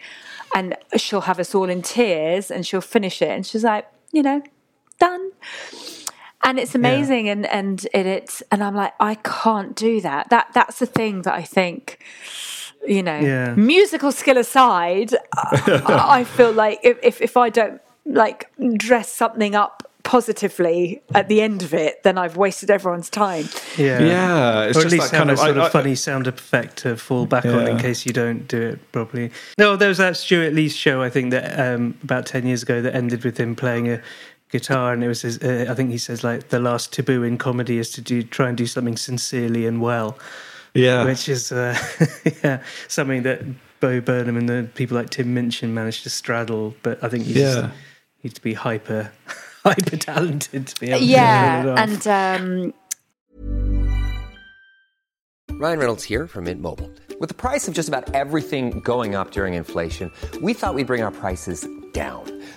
and she'll have us all in tears, and she'll finish it, and she's like, you know, done. And it's amazing and and it, it's and i'm like i can't do that. That that's the thing that i think you know Yeah. musical skill aside *laughs* I, I feel like if, if if i don't like dress something up positively at the end of it then i've wasted everyone's time yeah, Yeah, it's or at just least that have kind a sort I- of I- funny sound effect to fall back on in case you don't do it properly. No, there was that Stewart Lee show I think that um, about ten years ago that ended with him playing a guitar, and it was his, uh, I think he says like the last taboo in comedy is to do try and do something sincerely and well, yeah. which is uh, *laughs* yeah something that Bo Burnham and the people like Tim Minchin managed to straddle, but I think you just Yeah. need to be hyper *laughs* hyper talented to be able to pull it yeah and um Ryan Reynolds here from Mint Mobile. With the price of just about everything going up during inflation, we thought we'd bring our prices down.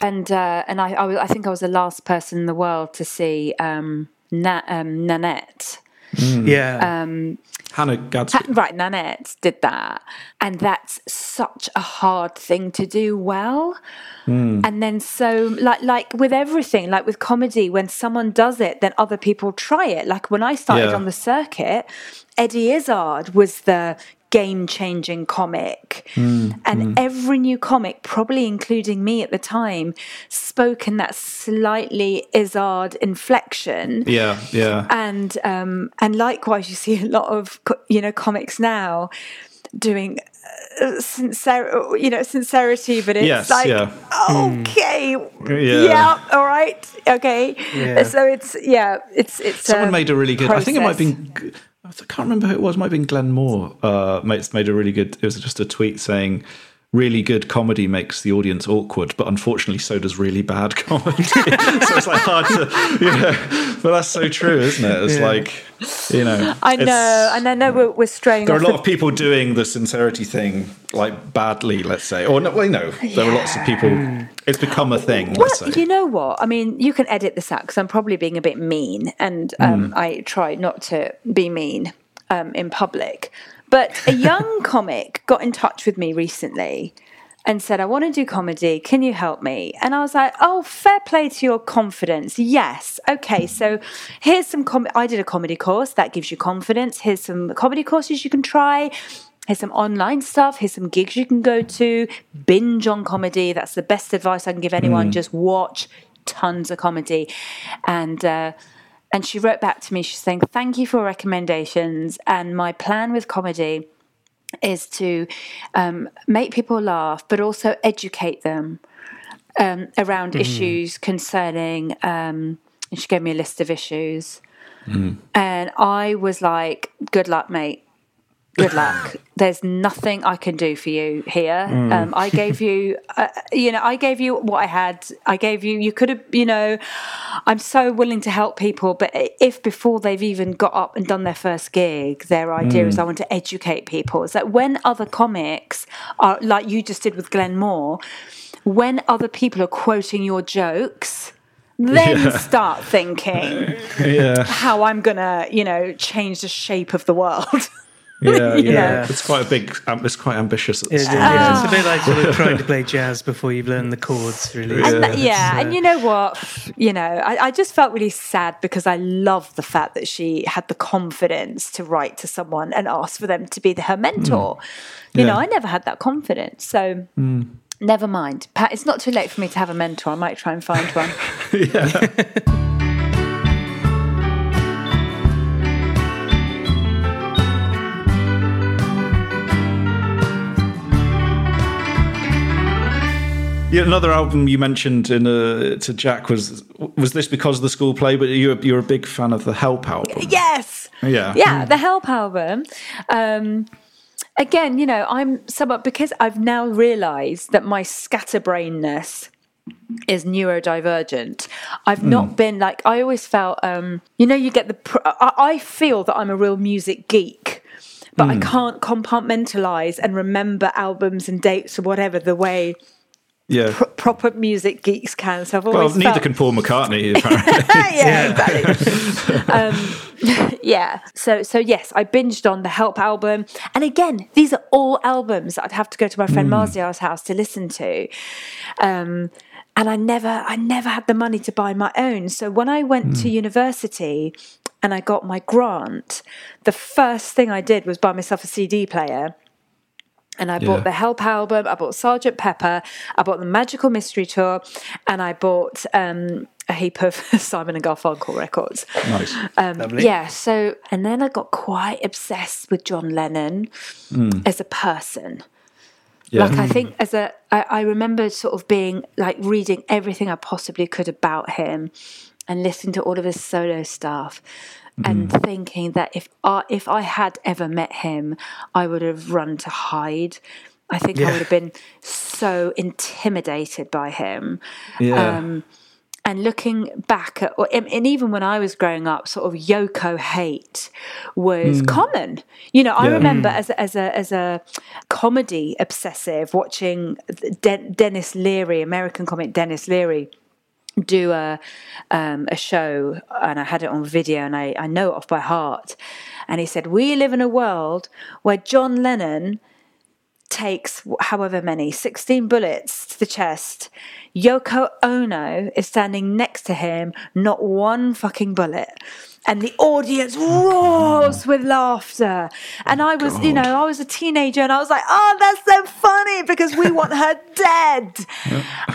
And uh, and I, I, I think I was the last person in the world to see um, Na- um, Nanette. yeah. Um, Hannah Gadsby. Ha- right, Nanette did that, and that's such a hard thing to do well. And then so like like with everything, like with comedy, when someone does it, then other people try it. Like when I started Yeah. on the circuit, Eddie Izzard was the game changing comic. and every new comic, probably including me at the time, spoke in that slightly Izzard inflection Yeah, yeah. and um, and likewise, you see a lot of you know comics now doing uh, sincere, you know, sincerity, but it's Yes, like yeah. okay, Yeah. yeah. all right, okay. Yeah. So it's yeah, it's it's Someone a made a really good. I think it might have been. I can't remember who it was. It might have been Glenn Moore. Uh, made made a really good. It was just a tweet saying, "Really good comedy makes the audience awkward, but unfortunately, so does really bad *laughs* comedy." so it's like hard to, you know. But that's so true, isn't it? It's like, you know. I know, and I know we're, we're straying. There are off a lot the- of people doing the sincerity thing like badly, let's say. Or no, well, you know, there are lots of people. It's become a thing. Well, Let's say. you know what? I mean, you can edit this out because I'm probably being a bit mean, and um, I try not to be mean um, in public. But a young *laughs* comic got in touch with me recently and said, I want to do comedy. Can you help me? And I was like, oh, fair play to your confidence. Yes. Okay. So here's some, com- I did a comedy course that gives you confidence. Here's some comedy courses you can try. Here's some online stuff. Here's some gigs you can go to. Binge on comedy. That's the best advice I can give anyone. Just watch tons of comedy. And, uh, and she wrote back to me, she's saying, Thank you for recommendations. And my plan with comedy is to um, make people laugh, but also educate them um, around issues concerning. Um, and she gave me a list of issues. And I was like, Good luck, mate. Good luck. There's nothing I can do for you here. Um, I gave you, uh, you know, I gave you what I had. I gave you, you could have, you know, I'm so willing to help people. But if before they've even got up and done their first gig, their idea is I want to educate people. It's like when other comics are, like you just did with Glenn Moore, when other people are quoting your jokes, then start thinking *laughs* Yeah, how I'm gonna, you know, change the shape of the world. *laughs* yeah, *laughs* You yeah. It's quite a big. Um, it's quite ambitious. At the It is, start. yeah. It's a bit like sort of *laughs* trying to play jazz before you've learned the chords, really. and that- yeah, uh, and you know what? You know, I, I just felt really sad because I love the fact that she had the confidence to write to someone and ask for them to be her mentor. You know, I never had that confidence, so. Never mind. Pat, it's not too late for me to have a mentor. I might try and find *laughs* one. Yeah, another album you mentioned in uh, to Jack was was this because of the school play? But you're you're a big fan of the Help album. yes. Yeah. Yeah, the Help album. Um, again, you know, I'm somewhat because I've now realised that my scatterbrainness is neurodivergent. I've not been like I always felt. Um, you know, you get the. Pr- I, I feel that I'm a real music geek. But I can't compartmentalize and remember albums and dates or whatever the way Yeah. pr- proper music geeks can. So I've Well, always neither felt- can Paul McCartney. *laughs* Apparently. yeah, exactly. *laughs* um, *laughs* yeah. So so yes, I binged on the Help album, and again, these are all albums that I'd have to go to my friend Marziar's house to listen to. Um, and I never, I never had the money to buy my own. So when I went to university and I got my grant, the first thing I did was buy myself a CD player. And I Yeah. bought the Help album, I bought Sergeant Pepper, I bought the Magical Mystery Tour, and I bought um, a heap of *laughs* Simon and Garfunkel records. nice. Um, Lovely. Yeah, so, and then I got quite obsessed with John Lennon hmm. as a person. Yeah. Like, I hmm. think as a, I, I remember sort of being like reading everything I possibly could about him and listening to all of his solo stuff and mm. thinking that if I, if I had ever met him, I would have run to hide. I think I would have been so intimidated by him. yeah. Um, and looking back at, or- and even when I was growing up, sort of Yoko hate was mm. common. You know, I Yeah. remember mm. as a, as a as a comedy obsessive watching De- Denis Leary, American comic Denis Leary, do a um, a show, and I had it on video, and I I know it off by heart. And he said, "We live in a world where John Lennon." Takes however many 16 bullets to the chest. Yoko ono is standing next to him not one fucking bullet. And the audience roars with laughter. And i was you know i was a teenager and i was like oh that's so funny because we want her *laughs* dead.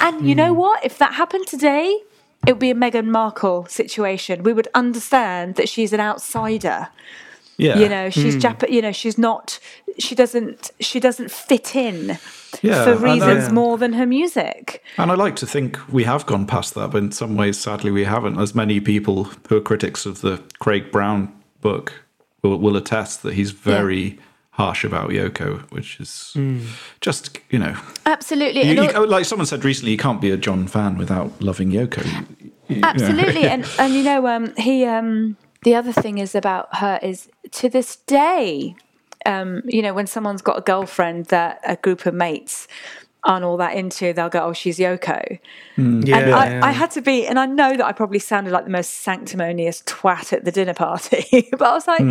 And you know what? If that happened today it would be a Meghan Markle situation. We would understand that she's an outsider yeah. you know she's Jap- you know she's not she doesn't she doesn't fit in Yeah, for and I- reasons more than her music And I like to think we have gone past that, but in some ways, sadly, we haven't. As many people who are critics of the Craig Brown book will, will attest that he's very harsh about Yoko, which is just, you know, absolutely you, and you- like someone said recently, you can't be a John fan without loving Yoko. You- you know. absolutely *laughs* and and you know um he um the other thing is about her is to this day um you know when someone's got a girlfriend that a group of mates aren't all that into they'll go oh she's yoko Yeah, and I, yeah. I had to be, and I know that I probably sounded like the most sanctimonious twat at the dinner party, *laughs* but I was like,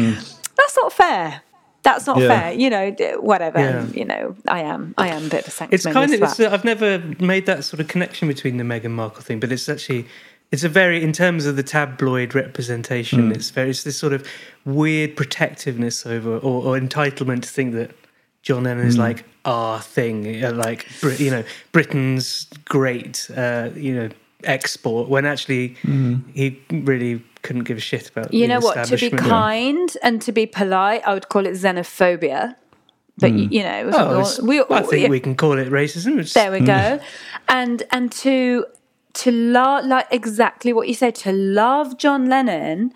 that's not fair. That's not Yeah. fair. You know, whatever. Yeah. And, you know, I am. I am a bit of a It's sanctimonious kind of. It's, uh, I've never made that sort of connection between the Meghan Markle thing, but it's actually. It's a very, in terms of the tabloid representation, Mm. it's very, it's this sort of weird protectiveness over or, or entitlement to think that John Lennon is Mm. like our thing, uh, like you know Britain's great, uh, you know, export. When actually Mm. he really couldn't give a shit about. You the know what? To be establishment. kind and to be polite, I would call it xenophobia. But y you know, Oh, it's- we, I think yeah. we can call it racism. It's- There we go. and and to to love like exactly what you said to love John Lennon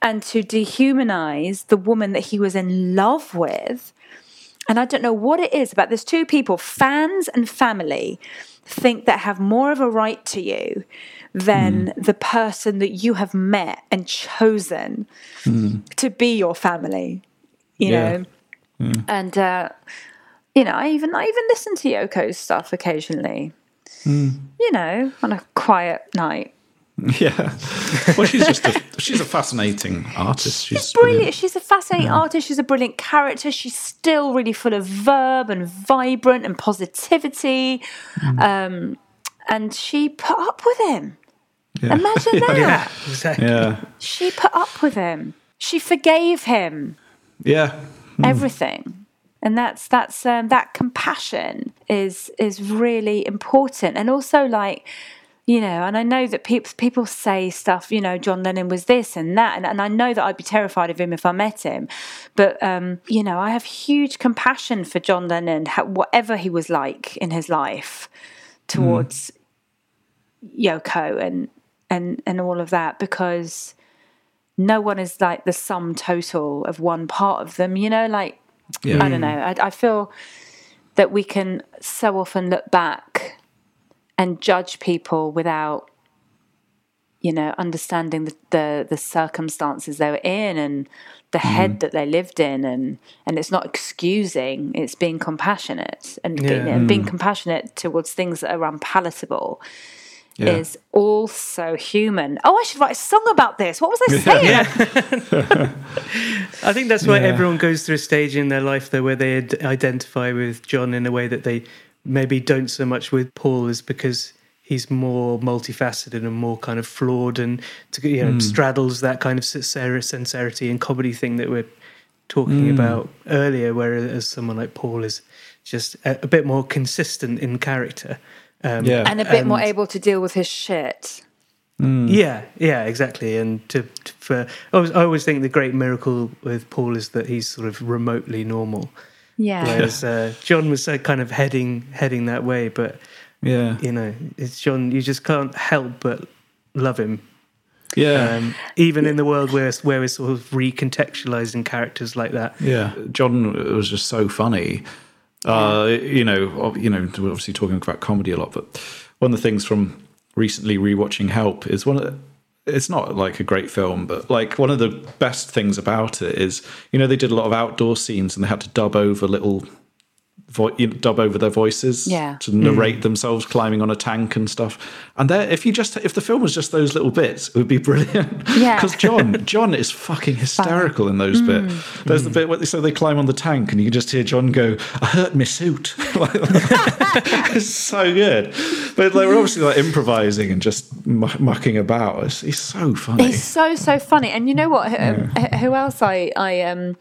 and to dehumanize the woman that he was in love with. And I don't know what it is about there's two people, fans and family, think that have more of a right to you than hmm. the person that you have met and chosen hmm. to be your family. You Yeah. know? Hmm. And uh, you know, I even I even listen to Yoko's stuff occasionally. Hmm. You know, on a quiet night. *laughs* Yeah. Well, she's just a, she's a fascinating artist. She's Brilliant. She's a fascinating artist. She's a brilliant character. She's still really full of verb and vibrant and positivity. Hmm. Um, and she put up with him. Imagine *laughs* that. Yeah, exactly. Yeah. She put up with him. She forgave him Yeah. Hmm. everything and that's that's um, that compassion is is really important. And also like you know and i know that people people say stuff you know john lennon was this and that and, and i know that i'd be terrified of him if i met him. But um you know i have huge compassion for john lennon whatever he was like in his life towards yoko and and and all of that because no one is like the sum total of one part of them you know like Yeah. i don't know. I, I feel that we can so often look back and judge people without you know understanding the the, the circumstances they were in and the mm-hmm. head that they lived in. And and it's not excusing it's being compassionate and you know, being mm. compassionate towards things that are unpalatable Yeah. is also human. Oh i should write a song about this. What was i saying? *laughs* *laughs* I think that's why Yeah. everyone goes through a stage in their life though where they ad- identify with John in a way that they maybe don't so much with Paul is because he's more multifaceted and more kind of flawed and to, you know hmm. straddles that kind of sincer- sincerity and comedy thing that we're talking hmm. about earlier whereas someone like Paul is just a, a bit more consistent in character um, Yeah. and a bit more able to deal with his shit Yeah, yeah, exactly. And to, to for I always, I always think the great miracle with Paul is that he's sort of remotely normal, yeah whereas uh, John was uh, kind of heading heading that way. But Yeah. you know, it's John. You just can't help but love him, Yeah. um, even in the world where where we're sort of recontextualizing characters like that. Yeah, John was just so funny. Uh, you know, you know, we're obviously talking about comedy a lot, but one of the things from recently rewatching Help is one of the, it's not like a great film, but like one of the best things about it is, you know, they did a lot of outdoor scenes and they had to dub over little vo- you know, dub over their voices Yeah. to narrate mm. themselves climbing on a tank and stuff. And there, if you just if the film was just those little bits, it would be brilliant. Yeah. because John *laughs* John is fucking hysterical in those bits. Mm. There's the mm. bit where they, so they climb on the tank and you can just hear John go, "I hurt my suit." *laughs* Like *laughs* it's so good. But they were obviously like improvising and just mu- mucking about. It's, he's so funny. He's so so funny, and you know what? Who, who else I I um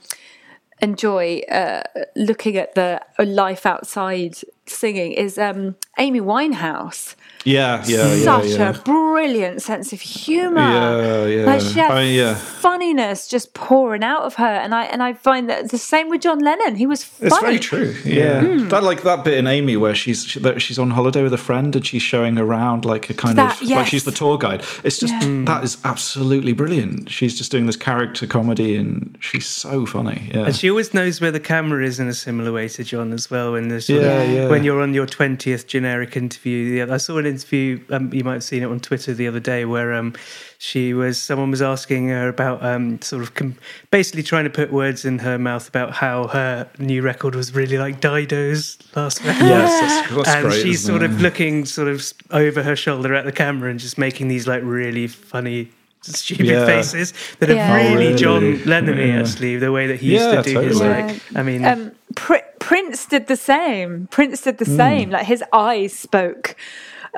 enjoy uh, looking at the life outside singing is um Amy Winehouse. Yeah, yeah, yeah, Such yeah. a brilliant sense of humour. Yeah, yeah. Like she had I mean, yeah. funniness just pouring out of her, and I and I find that the same with John Lennon. He was funny. It's very true. Yeah, hmm. that like that bit in Amy where she's she, that she's on holiday with a friend and she's showing around like a kind That- of like she's the tour guide. It's just Yeah. that is absolutely brilliant. She's just doing this character comedy and she's so funny. Yeah, And she always knows where the camera is in a similar way to John as well. When there's sort of- Yeah, yeah. when you're on your twentieth generic interview, yeah, I saw an interview. Um, you might have seen it on Twitter the other day, where um, she was someone was asking her about um, sort of com- basically trying to put words in her mouth about how her new record was really like Dido's last record. yes, that's, that's and great. she's sort it? of looking sort of over her shoulder at the camera and just making these like really funny stupid Yeah. faces that are really, Oh, really? John Lennon Yeah. actually, the way that he used to do his totally. like I mean Um, Pr- Prince did the same. Prince did the same. Like his eyes spoke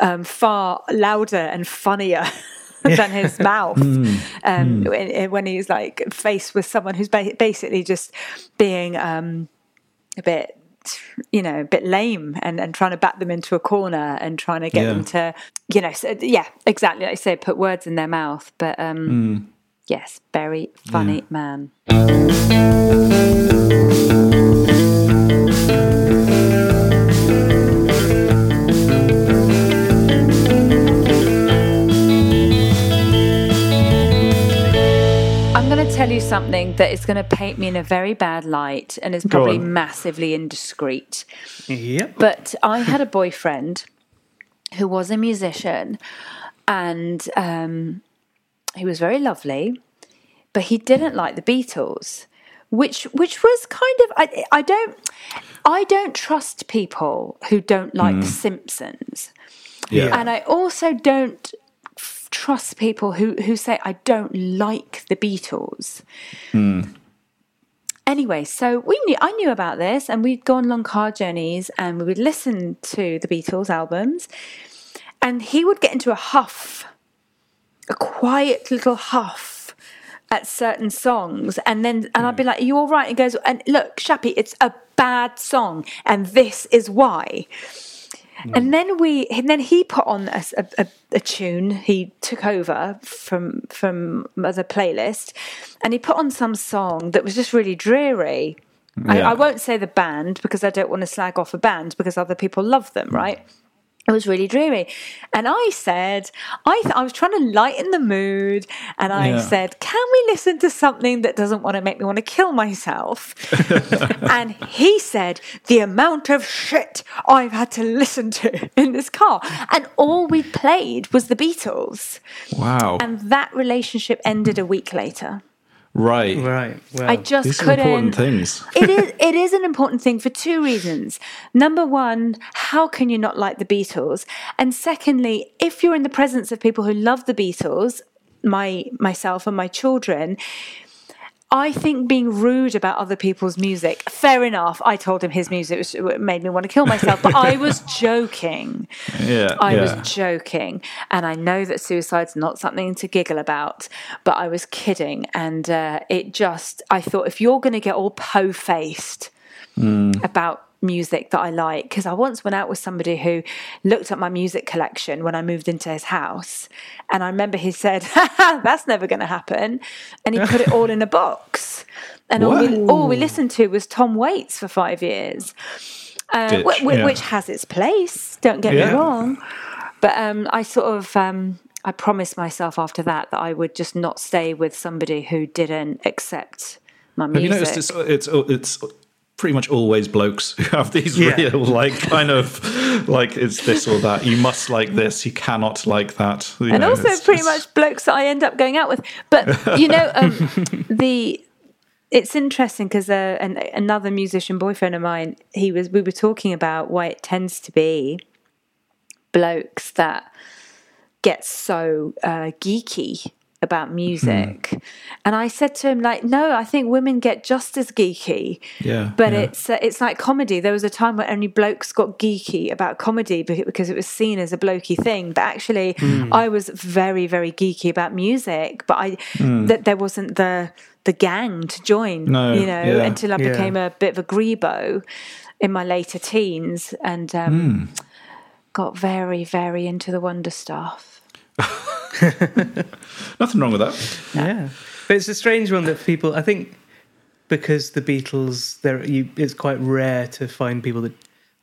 um, far louder and funnier *laughs* than his mouth *laughs* um, when, when he's like faced with someone who's ba- basically just being um, a bit. You know, a bit lame, and, and trying to back them into a corner, and trying to get Yeah. them to, you know, so, yeah, exactly like you say, put words in their mouth. But um, yes, very funny man. Something that is going to paint me in a very bad light and is probably massively indiscreet. Yep. But I had a boyfriend who was a musician and um, he was very lovely, but he didn't like the Beatles. Which, which was kind of I, I don't I don't trust people who don't like The Simpsons. Yeah. And I also don't trust people who, who say, I don't like the Beatles. Hmm. Anyway, so we knew I knew about this, and we'd go on long car journeys, and we would listen to the Beatles albums, and he would get into a huff, a quiet little huff at certain songs, and then and I'd be hmm. like, "Are you all right?" And he goes, "And look, Shappi, it's a bad song, and this is why." And mm. then we, and then he put on a, a, a, tune. He took over from from as a playlist, and he put on some song that was just really dreary. I, Yeah. I won't say the band because I don't want to slag off a band because other people love them, mm. right? It was really dreary, and I said, I th- I was trying to lighten the mood, and I Yeah. said, "Can we listen to something that doesn't want to make me want to kill myself?" *laughs* and he said, "The amount of shit I've had to listen to in this car," and all we played was the Beatles, Wow. and that relationship ended a week later. Right. Right. Well, I just These couldn't. important things. *laughs* it is it is an important thing for two reasons. Number one, how can you not like the Beatles? And secondly, if you're in the presence of people who love the Beatles, my myself and my children, I think being rude about other people's music, fair enough. I told him his music was, made me want to kill myself, but I was *laughs* joking. Yeah. I yeah. was joking. And I know that suicide's not something to giggle about, but I was kidding. And uh, it just, I thought, if you're going to get all po faced about music that I like, because I once went out with somebody who looked at my music collection when I moved into his house. And I remember he said, *laughs* That's never going to happen. And he put it all in a box. And all we, all we listened to was Tom Waits for five years. Uh, wh- wh- yeah. which has its place. Don't get Yeah. me wrong, but um, I sort of um, I promised myself after that that I would just not stay with somebody who didn't accept my music. Have you noticed it's, it's it's pretty much always blokes who have these Yeah. real like kind of like it's this or that. You must like this. You cannot like that. You and know, also it's pretty just- much blokes that I end up going out with. But you know, um, *laughs* the it's interesting because uh, an, another musician boyfriend of mine, he was we were talking about why it tends to be blokes that get so uh, geeky about music, and I said to him like, no, I think women get just as geeky. Yeah, but yeah. it's uh, it's like comedy. There was a time where only blokes got geeky about comedy because it was seen as a blokey thing. But actually, I was very very geeky about music. But I that there wasn't the the gang to join. No, you know, yeah. until I Yeah. became a bit of a grebo in my later teens and um, Hmm. got very very into the wonder stuff. *laughs* *laughs* nothing wrong with that. Yeah, but it's a strange one that people. I think because the Beatles, there you, it's quite rare to find people that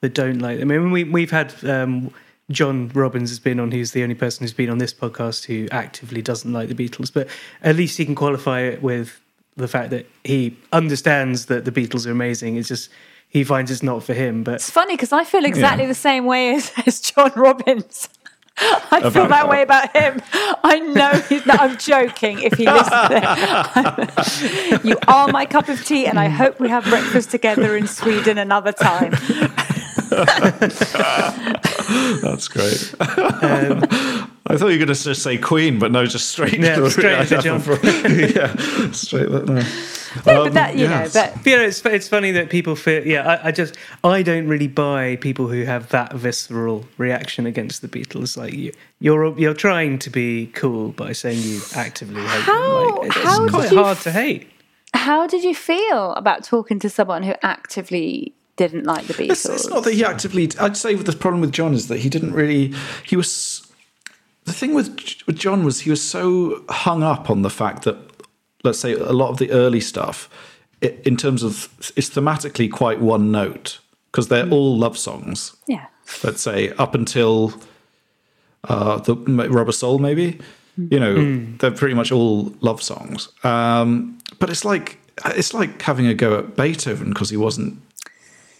that don't like. them. I mean, we we've had um, John Robbins has been on. He's the only person who's been on this podcast who actively doesn't like the Beatles, but at least he can qualify it with the fact that he understands that the Beatles are amazing. It's just he finds it's not for him. But It's funny because I feel exactly the same way as, *laughs* as John Robbins. I feel About- that way about him. I know he's not. I'm joking. If he listens, *laughs* you are my cup of tea, and I hope we have breakfast together in Sweden another time. *laughs* That's great. Um, I thought you were going to just say Queen, but no, just straight. Yeah, to, straight *laughs* to John. *laughs* yeah, straight. No. No, Um, but that you yes. know, but You know, it's it's funny that people feel. Yeah, I, I just I don't really buy people who have that visceral reaction against the Beatles. Like you, you're you're trying to be cool by saying you actively hate How- them. Like, it's how quite hard f- to hate. how did you feel about talking to someone who actively didn't like the Beatles? It's, it's not that he actively. I'd say the problem with John is that he didn't really. He was. The thing with, with John was he was so hung up on the fact that, let's say, a lot of the early stuff, i in terms of, is thematically quite one note because they're all love songs. yeah. Let's say up until uh, the Rubber Soul, maybe. You know, they're pretty much all love songs. Um, but it's like it's like having a go at Beethoven because he wasn't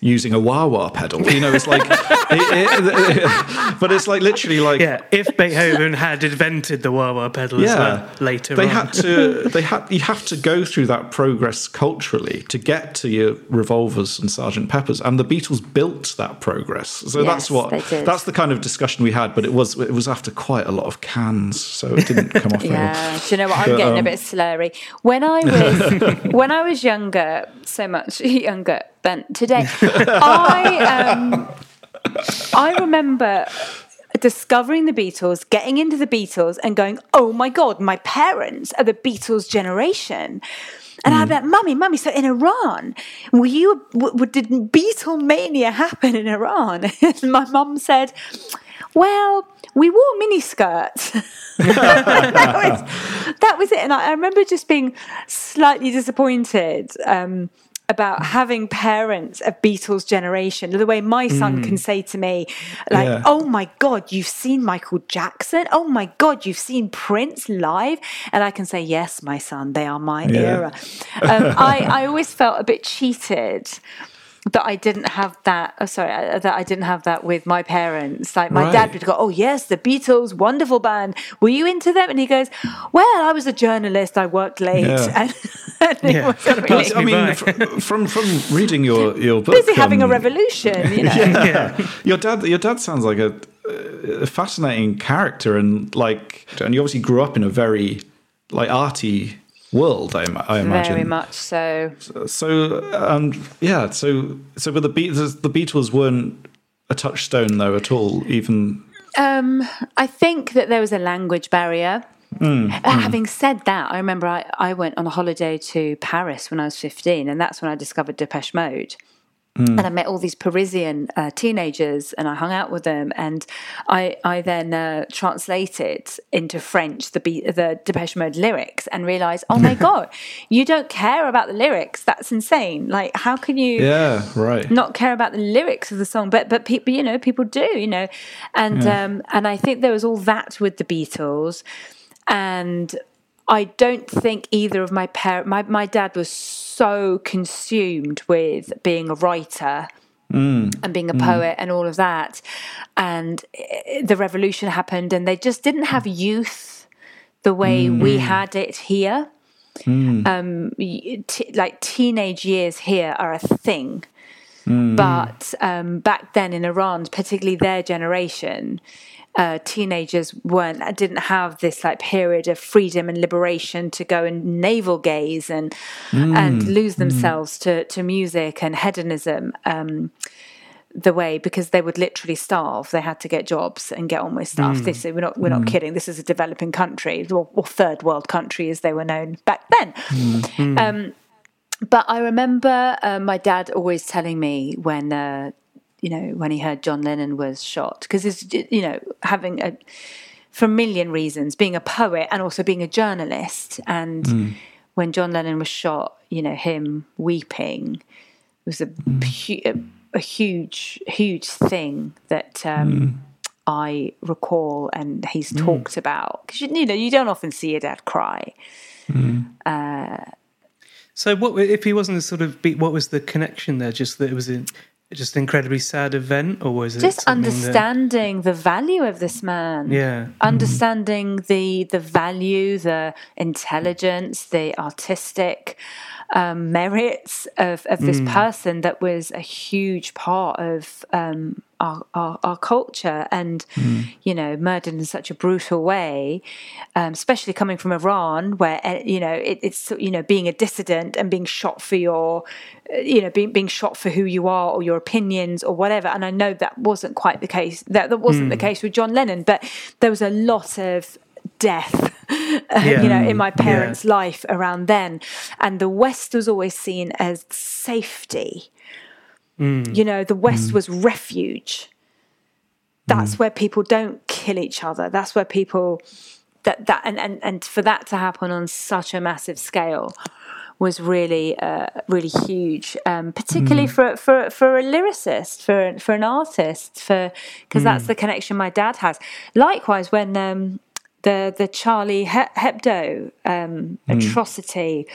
using a wah wah pedal. You know, it's like, *laughs* it- it- but it's like literally like Yeah, if Beethoven had invented the wah wah pedal as well later they on. had to *laughs* they had you have to go through that progress culturally to get to your revolvers and sergeant peppers and the beatles built that progress so that's what that's the kind of discussion we had but it was it was after quite a lot of cans so it didn't *laughs* come off very Yeah, do you know what? I'm But, getting a um, bit slurry. When I was when I was younger, so much younger than today, *laughs* I um, I remember discovering the Beatles, getting into the Beatles, and going, "Oh my god, my parents are the Beatles generation." And Hmm. I'm like, "Mummy, mummy, so in Iran, were you? W- w- did Beatlemania happen in Iran?" *laughs* And my mum said, "Well." We wore miniskirts. *laughs* that, was, that was it. And I, I remember just being slightly disappointed um, about having parents of Beatles generation. The way my son can say to me, like, Yeah. oh my God, you've seen Michael Jackson? Oh my God, you've seen Prince live? And I can say, yes, my son, they are my Yeah. era. Um, I, I always felt a bit cheated that I didn't have that. Oh, sorry, uh, that I didn't have that with my parents. Like my dad would go, "Oh yes, the Beatles, wonderful band. Were you into them?" And he goes, "Well, I was a journalist. I worked late, Yeah. *laughs* and, and Yeah. really I mean, Right. *laughs* from from reading your your book, busy having a um, revolution." You *laughs* know, yeah. your dad your dad sounds like a, a fascinating character and like and you obviously grew up in a very like arty world i, I imagine very much so. so um yeah so so but the beatles the beatles weren't a touchstone though at all even Um, I think that there was a language barrier. Mm, Uh, Having said that, I remember I, I went on a holiday to Paris when I was 15, and that's when I discovered Depeche Mode. Mm. And I met all these Parisian uh, teenagers, and I hung out with them. And I, I then uh, translated into French the be- the Depeche Mode lyrics, and realized, oh my *laughs* god, you don't care about the lyrics. That's insane. Like, how can you? yeah right not care about the lyrics of the song, but but people, you know, people do, you know, and um, and I think there was all that with the Beatles, and I don't think either of my parents, my my dad was so consumed with being a writer. And being a poet and all of that, and eh, the revolution happened, and they just didn't have youth the way we had it here. Um, y- t- like teenage years here are a thing, but um, back then in Iran, particularly their generation, uh, teenagers weren't didn't have this like period of freedom and liberation to go and navel gaze and and lose themselves to to music and hedonism. Um, the way because they would literally starve. They had to get jobs and get on with stuff. This we're not we're not kidding. This is a developing country or, or third world country as they were known back then. Um, but I remember uh, my dad always telling me when uh, you know when he heard John Lennon was shot. Because it's you know having a for a million reasons being a poet and also being a journalist. And hmm. when John Lennon was shot you know him weeping was a, hmm. hu- a, a huge huge thing that um, hmm. I recall and he's talked about. Because you, you know you don't often see your dad cry. Uh, so, what if he wasn't a sort of beat? What was the connection there? Just that it was a, just an incredibly sad event, or was it just something that- understanding the value of this man. Yeah. understanding the the value the intelligence the artistic um, merits of, of this person that was a huge part of um, our, our, our culture. And you know murdered in such a brutal way um, especially coming from iran where uh, you know it, it's you know being a dissident and being shot for your uh, you know being, being shot for who you are or your opinions or whatever. And i know that wasn't quite the case that, that wasn't the case with john lennon but there was a lot of death *laughs* you know in my parents life around then. And the west was always seen as safety you know the west was refuge. That's where people don't kill each other. That's where people that that and, and and for that to happen on such a massive scale was really uh, really huge um, particularly for, for for a lyricist for for an artist for because that's the connection my dad has. Likewise when um, the the Charlie He- Hebdo um, atrocity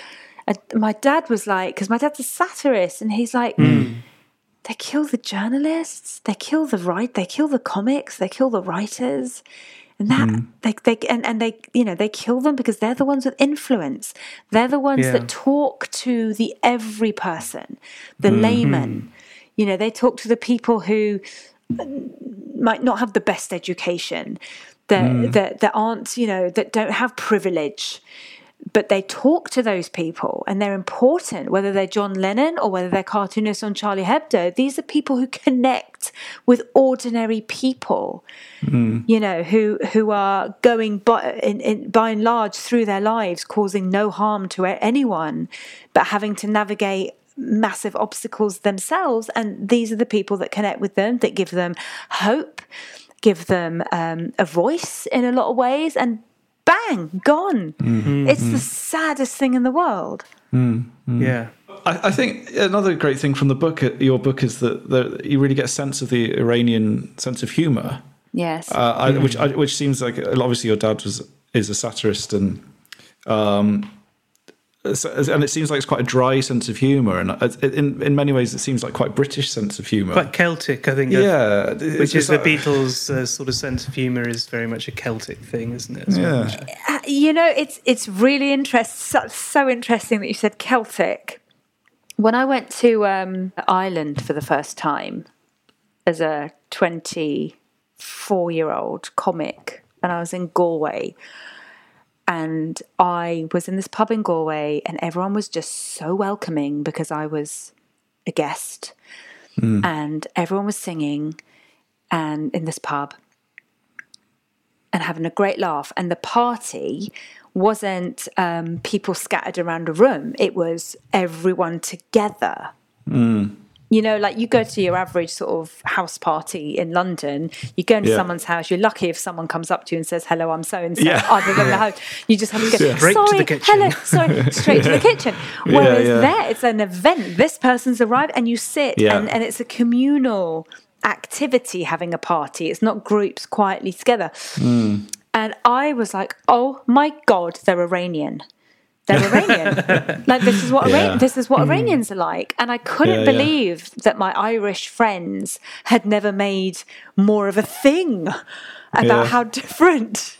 uh, my dad was like because my dad's a satirist and he's like they kill the journalists, they kill the right, they kill the comics, they kill the writers. And that hmm. they they and, and they you know they kill them because they're the ones with influence. They're the ones Yeah. that talk to the every person, the hmm. layman. Hmm. You know, they talk to the people who might not have the best education, that that that aren't you know that don't have privilege but they talk to those people and they're important, whether they're John Lennon or whether they're cartoonists on Charlie Hebdo. These are people who connect with ordinary people, you know, who who are going by, in, in, by and large through their lives, causing no harm to anyone, but having to navigate massive obstacles themselves. And these are the people that connect with them, that give them hope, give them um, a voice in a lot of ways, and bang, gone. It's the saddest thing in the world. Yeah. I, I think another great thing from the book, uh, your book, is that the, you really get a sense of the Iranian sense of humour, Yes. uh, I, which I, which seems like obviously your dad was is a satirist and. Um, so- and it seems like it's quite a dry sense of humour, and in in many ways, it seems like quite British sense of humour. Quite Celtic, I think. yeah, Which is the Beatles' uh, sort of sense of humour is very much a Celtic thing, isn't it? as well? Yeah, Uh, you know, it's it's really interesting, so, so interesting that you said Celtic. When I went to um, Ireland for the first time as a twenty-four-year-old comic, and I was in Galway, and I was in this pub in Galway, and everyone was just so welcoming because I was a guest, and everyone was singing, and in this pub, and having a great laugh. And the party wasn't um, people scattered around a room, it was everyone together. You know, like you go to your average sort of house party in London, you go into Yeah. someone's house, you're lucky if someone comes up to you and says, Hello, I'm so and so, Yeah. other than the host. You just have to go, Straight to Sorry, the kitchen." hello, sorry, *laughs* straight to the kitchen. Whereas yeah. there, it's an event. This person's arrived and you sit Yeah. and, and it's a communal activity having a party. It's not groups quietly together. Hmm. And I was like, oh my God, they're Iranian. They're Iranian. *laughs* like this is what Yeah. Iran- this is what Iranians are like. And I couldn't Yeah, yeah. believe that my Irish friends had never made more of a thing about Yeah. how different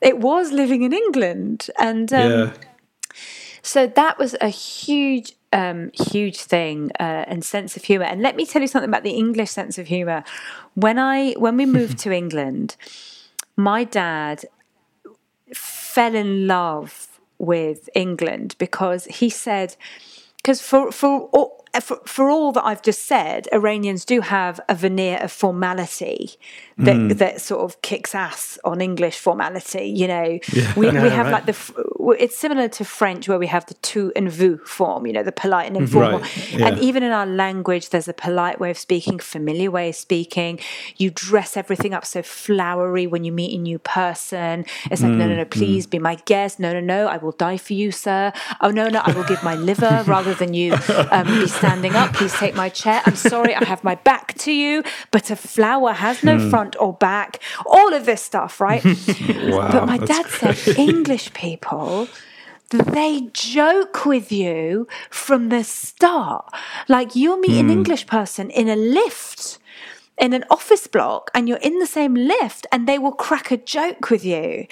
it was living in England. And um, yeah, so that was a huge, um, huge thing uh, and sense of humor. And let me tell you something about the English sense of humor. When I when we moved *laughs* to England, my dad fell in love with England because he said, because for for all, for for all that I've just said, Iranians do have a veneer of formality that mm. that sort of kicks ass on English formality. You know, we, *laughs* we have like the it's similar to French where we have the tu and vous form. You know, the polite and mm-hmm. informal. Right, yeah. And even in our language, there's a polite way of speaking, familiar way of speaking. You dress everything up so flowery when you meet a new person. It's like, no, no, no, mm-hmm. mm. please be my guest. No, no, no, I will die for you, sir. Oh, no, no, I will give my liver *laughs* rather than you um, be standing up. Please take my chair. I'm sorry, I have my back to you, but a flower has no mm. front or back. All of this stuff, right? *laughs* wow. But my dad said English people, they joke with you from the start. Like you'll meet Hmm. an English person in a lift. In an office block, and you're in the same lift, and they will crack a joke with you.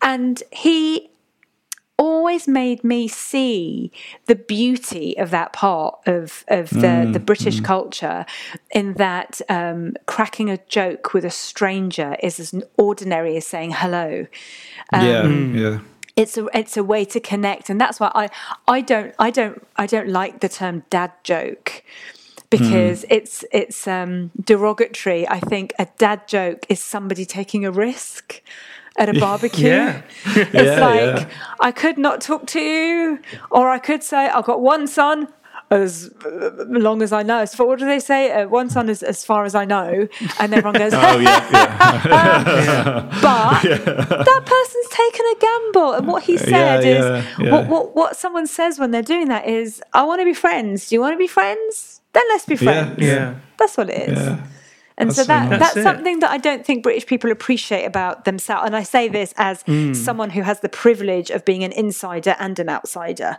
And he always made me see the beauty of that part of of the Mm, the British culture, in that um, cracking a joke with a stranger is as ordinary as saying hello. Um, yeah, yeah. It's a it's a way to connect and that's why I I don't I don't I don't like the term dad joke because it's it's um derogatory I think a dad joke is somebody taking a risk at a *laughs* barbecue Yeah. *laughs* it's Yeah, like yeah. I could not talk to you or I could say I've got one son as uh, long as I know. As far, what do they say? Uh, one son is as far as I know, and everyone goes, *laughs* Oh yeah, *laughs* yeah. but *laughs* that person's taken a gamble and what he said Yeah, is yeah, yeah. What, what what someone says when they're doing that is i want to be friends do you want to be friends then let's be friends Yeah. that's what it is Yeah. and so That's so that nice. that's That's something that i don't think british people appreciate about themselves and i say this as Mm. someone who has the privilege of being an insider and an outsider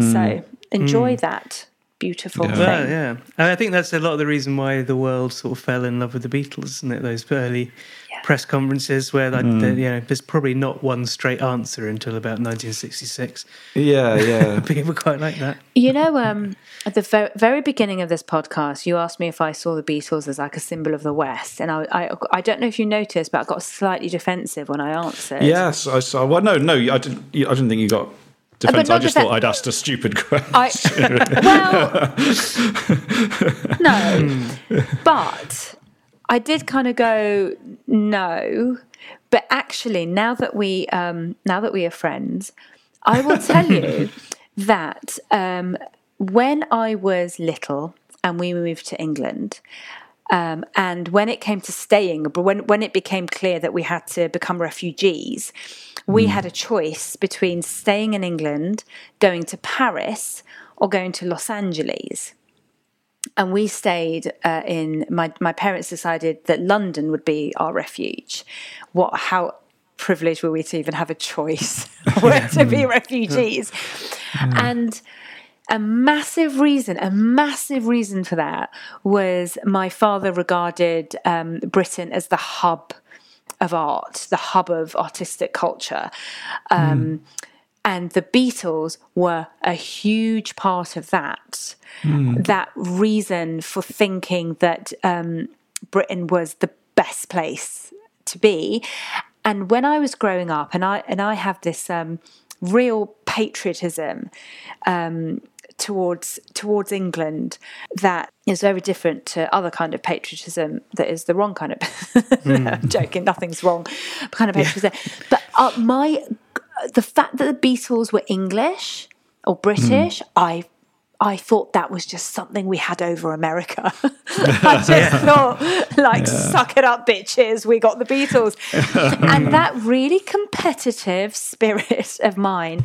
so enjoy that beautiful Mm. Yeah. thing Well, yeah. And I think that's a lot of the reason why the world sort of fell in love with the Beatles, isn't it? Those early press conferences where, like, Mm. the, you know, there's probably not one straight answer until about 1966. Yeah, *laughs* yeah. People quite like that. You know, um, at the very, very beginning of this podcast, you asked me if I saw the Beatles as like a symbol of the West, and I, I, I don't know if you noticed, but I got slightly defensive when I answered. Yes, I saw. Well, no, no, I didn't. I didn't think you got defense. I just defen- thought I'd asked a stupid *laughs* question. I well, *laughs* no, but I did kind of go no. But actually, now that we um, now that we are friends, I will *laughs* tell you that um, when I was little and we moved to England, um, and when it came to staying, but when when it became clear that we had to become refugees, we had a choice between staying in England, going to Paris, or going to Los Angeles. And we stayed uh, in. My my parents decided that London would be our refuge. What? How privileged were we to even have a choice *laughs* where *laughs* to be refugees? And a massive reason, a massive reason for that was my father regarded um, Britain as the hub of art, the hub of artistic culture. Um, And the Beatles were a huge part of that. That reason for thinking that um, Britain was the best place to be. And when I was growing up, and I and I have this um, real patriotism um, towards towards England that is very different to other kind of patriotism that is the wrong kind of. *laughs* I'm joking, nothing's wrong kind of patriotism. But uh, my the fact that the Beatles were English or British, I I thought that was just something we had over America. *laughs* *laughs* I just thought, like, suck it up, bitches, we got the Beatles. and that really competitive spirit of mine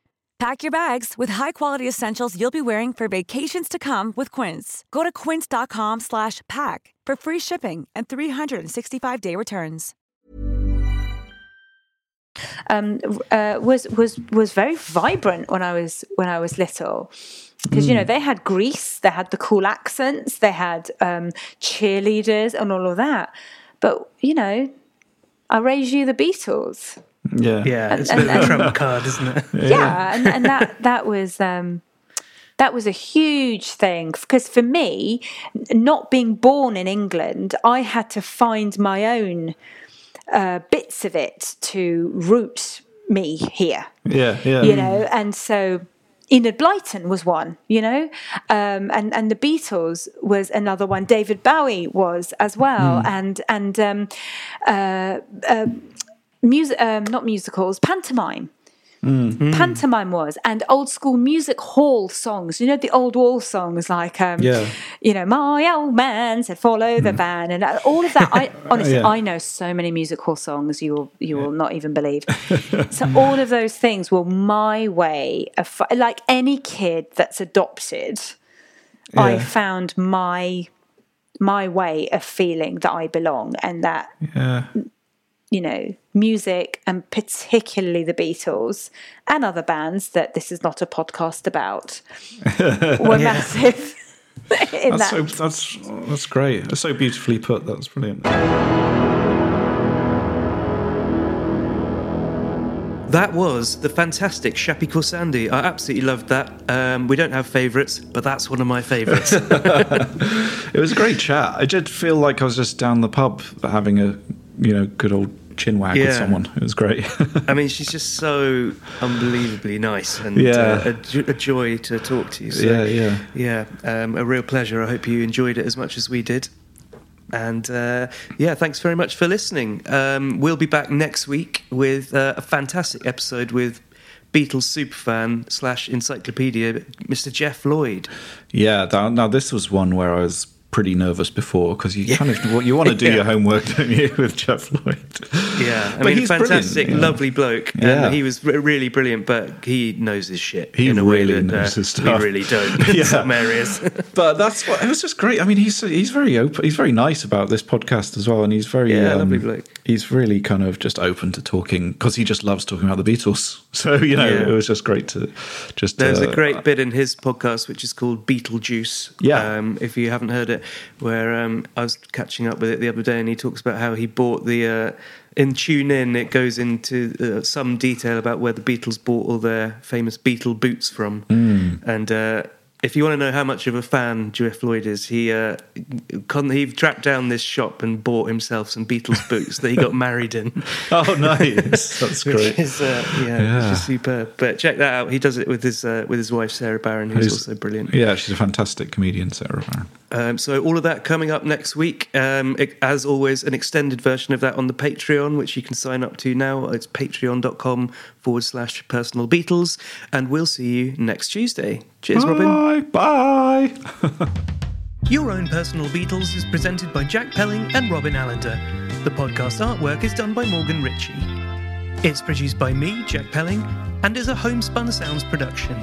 Pack your bags with high-quality essentials you'll be wearing for vacations to come with Quince. Go to quince.com slash pack for free shipping and 365-day returns. um, uh, was was was very vibrant when I was when I was little. Because you know they had Grease, they had the cool accents, they had um, cheerleaders and all of that. But you know, I raised you the Beatles. Yeah, Yeah, it's a and- bit of a trump card, isn't it? yeah, and, and that that was um, that was a huge thing because for me, not being born in England, I had to find my own uh, bits of it to root me here yeah, yeah. you know and so Enid Blyton was one, you know, um, and and the Beatles was another one. David Bowie was as well, and and um, uh, uh, music, um, not musicals, pantomime. Pantomime was, and old school music hall songs. You know the old wall songs like, um, Yeah. you know, my old man said, "Follow the van," and uh, all of that. I *laughs* honestly, Yeah. I know so many music hall songs. You will, you will not even believe. *laughs* so all of those things were my way of, like any kid that's adopted. I found my my way of feeling that I belong and that Yeah. You know, music and particularly the Beatles and other bands that this is not a podcast about *laughs* were massive *laughs* in That's that. so that's that's great. That's so beautifully put. That's brilliant. That was the fantastic Shappi Khorsandi. I absolutely loved that. Um, we don't have favourites, but that's one of my favourites. *laughs* It was a great chat. I did feel like I was just down the pub having a you know good old chin wag with someone. It was great. *laughs* I mean, she's just so unbelievably nice and Yeah. uh, a, a joy to talk to you. So, Yeah, yeah. yeah. Um, a real pleasure. I hope you enjoyed it as much as we did. And uh, yeah, thanks very much for listening. Um, we'll be back next week with uh, a fantastic episode with Beatles superfan slash encyclopedia, Mr. Jeff Lloyd. yeah. That, now this was one where I was pretty nervous before because you kind of you want to do *laughs* Yeah. your homework, don't you, *laughs* with Jeff Lloyd? Yeah, I But mean, he's fantastic, yeah. lovely bloke. And Yeah. he was re- really brilliant, but he knows his shit. He in a way that, knows uh, his stuff. We really don't *laughs* in Yeah. some areas. but that's what it was just great. I mean, he's he's very open. He's very nice about this podcast as well, and he's very Yeah, um, lovely bloke. He's really kind of just open to talking because he just loves talking about the Beatles. So you know, Yeah. it was just great to just. There's uh, a great bit in his podcast which is called Beetlejuice. Yeah. Um, if you haven't heard it, where um, I was catching up with it the other day, and he talks about how he bought the. Uh, in Tune In, it goes into uh, some detail about where the Beatles bought all their famous Beatle boots from. Mm. And uh, if you want to know how much of a fan Jeff Lloyd is, he uh, con- he tracked down this shop and bought himself some Beatles boots that he got married in. *laughs* Oh, nice! That's great. is, uh, yeah, Yeah. just superb. But check that out. He does it with his uh, with his wife Sarah Barron, who's He's- also brilliant. Yeah, she's a fantastic comedian, Sarah Barron. Um, so all of that coming up next week. Um, it- as always, an extended version of that on the Patreon, which you can sign up to now. It's patreon.com forward slash personal Beatles. And we'll see you next Tuesday. Cheers, Robin. Bye. Bye. *laughs* Your Own Personal Beatles is presented by Jack Pelling and Robin Allender. The podcast artwork is done by Morgan Ritchie. It's produced by me, Jack Pelling, and is a homespun sounds production.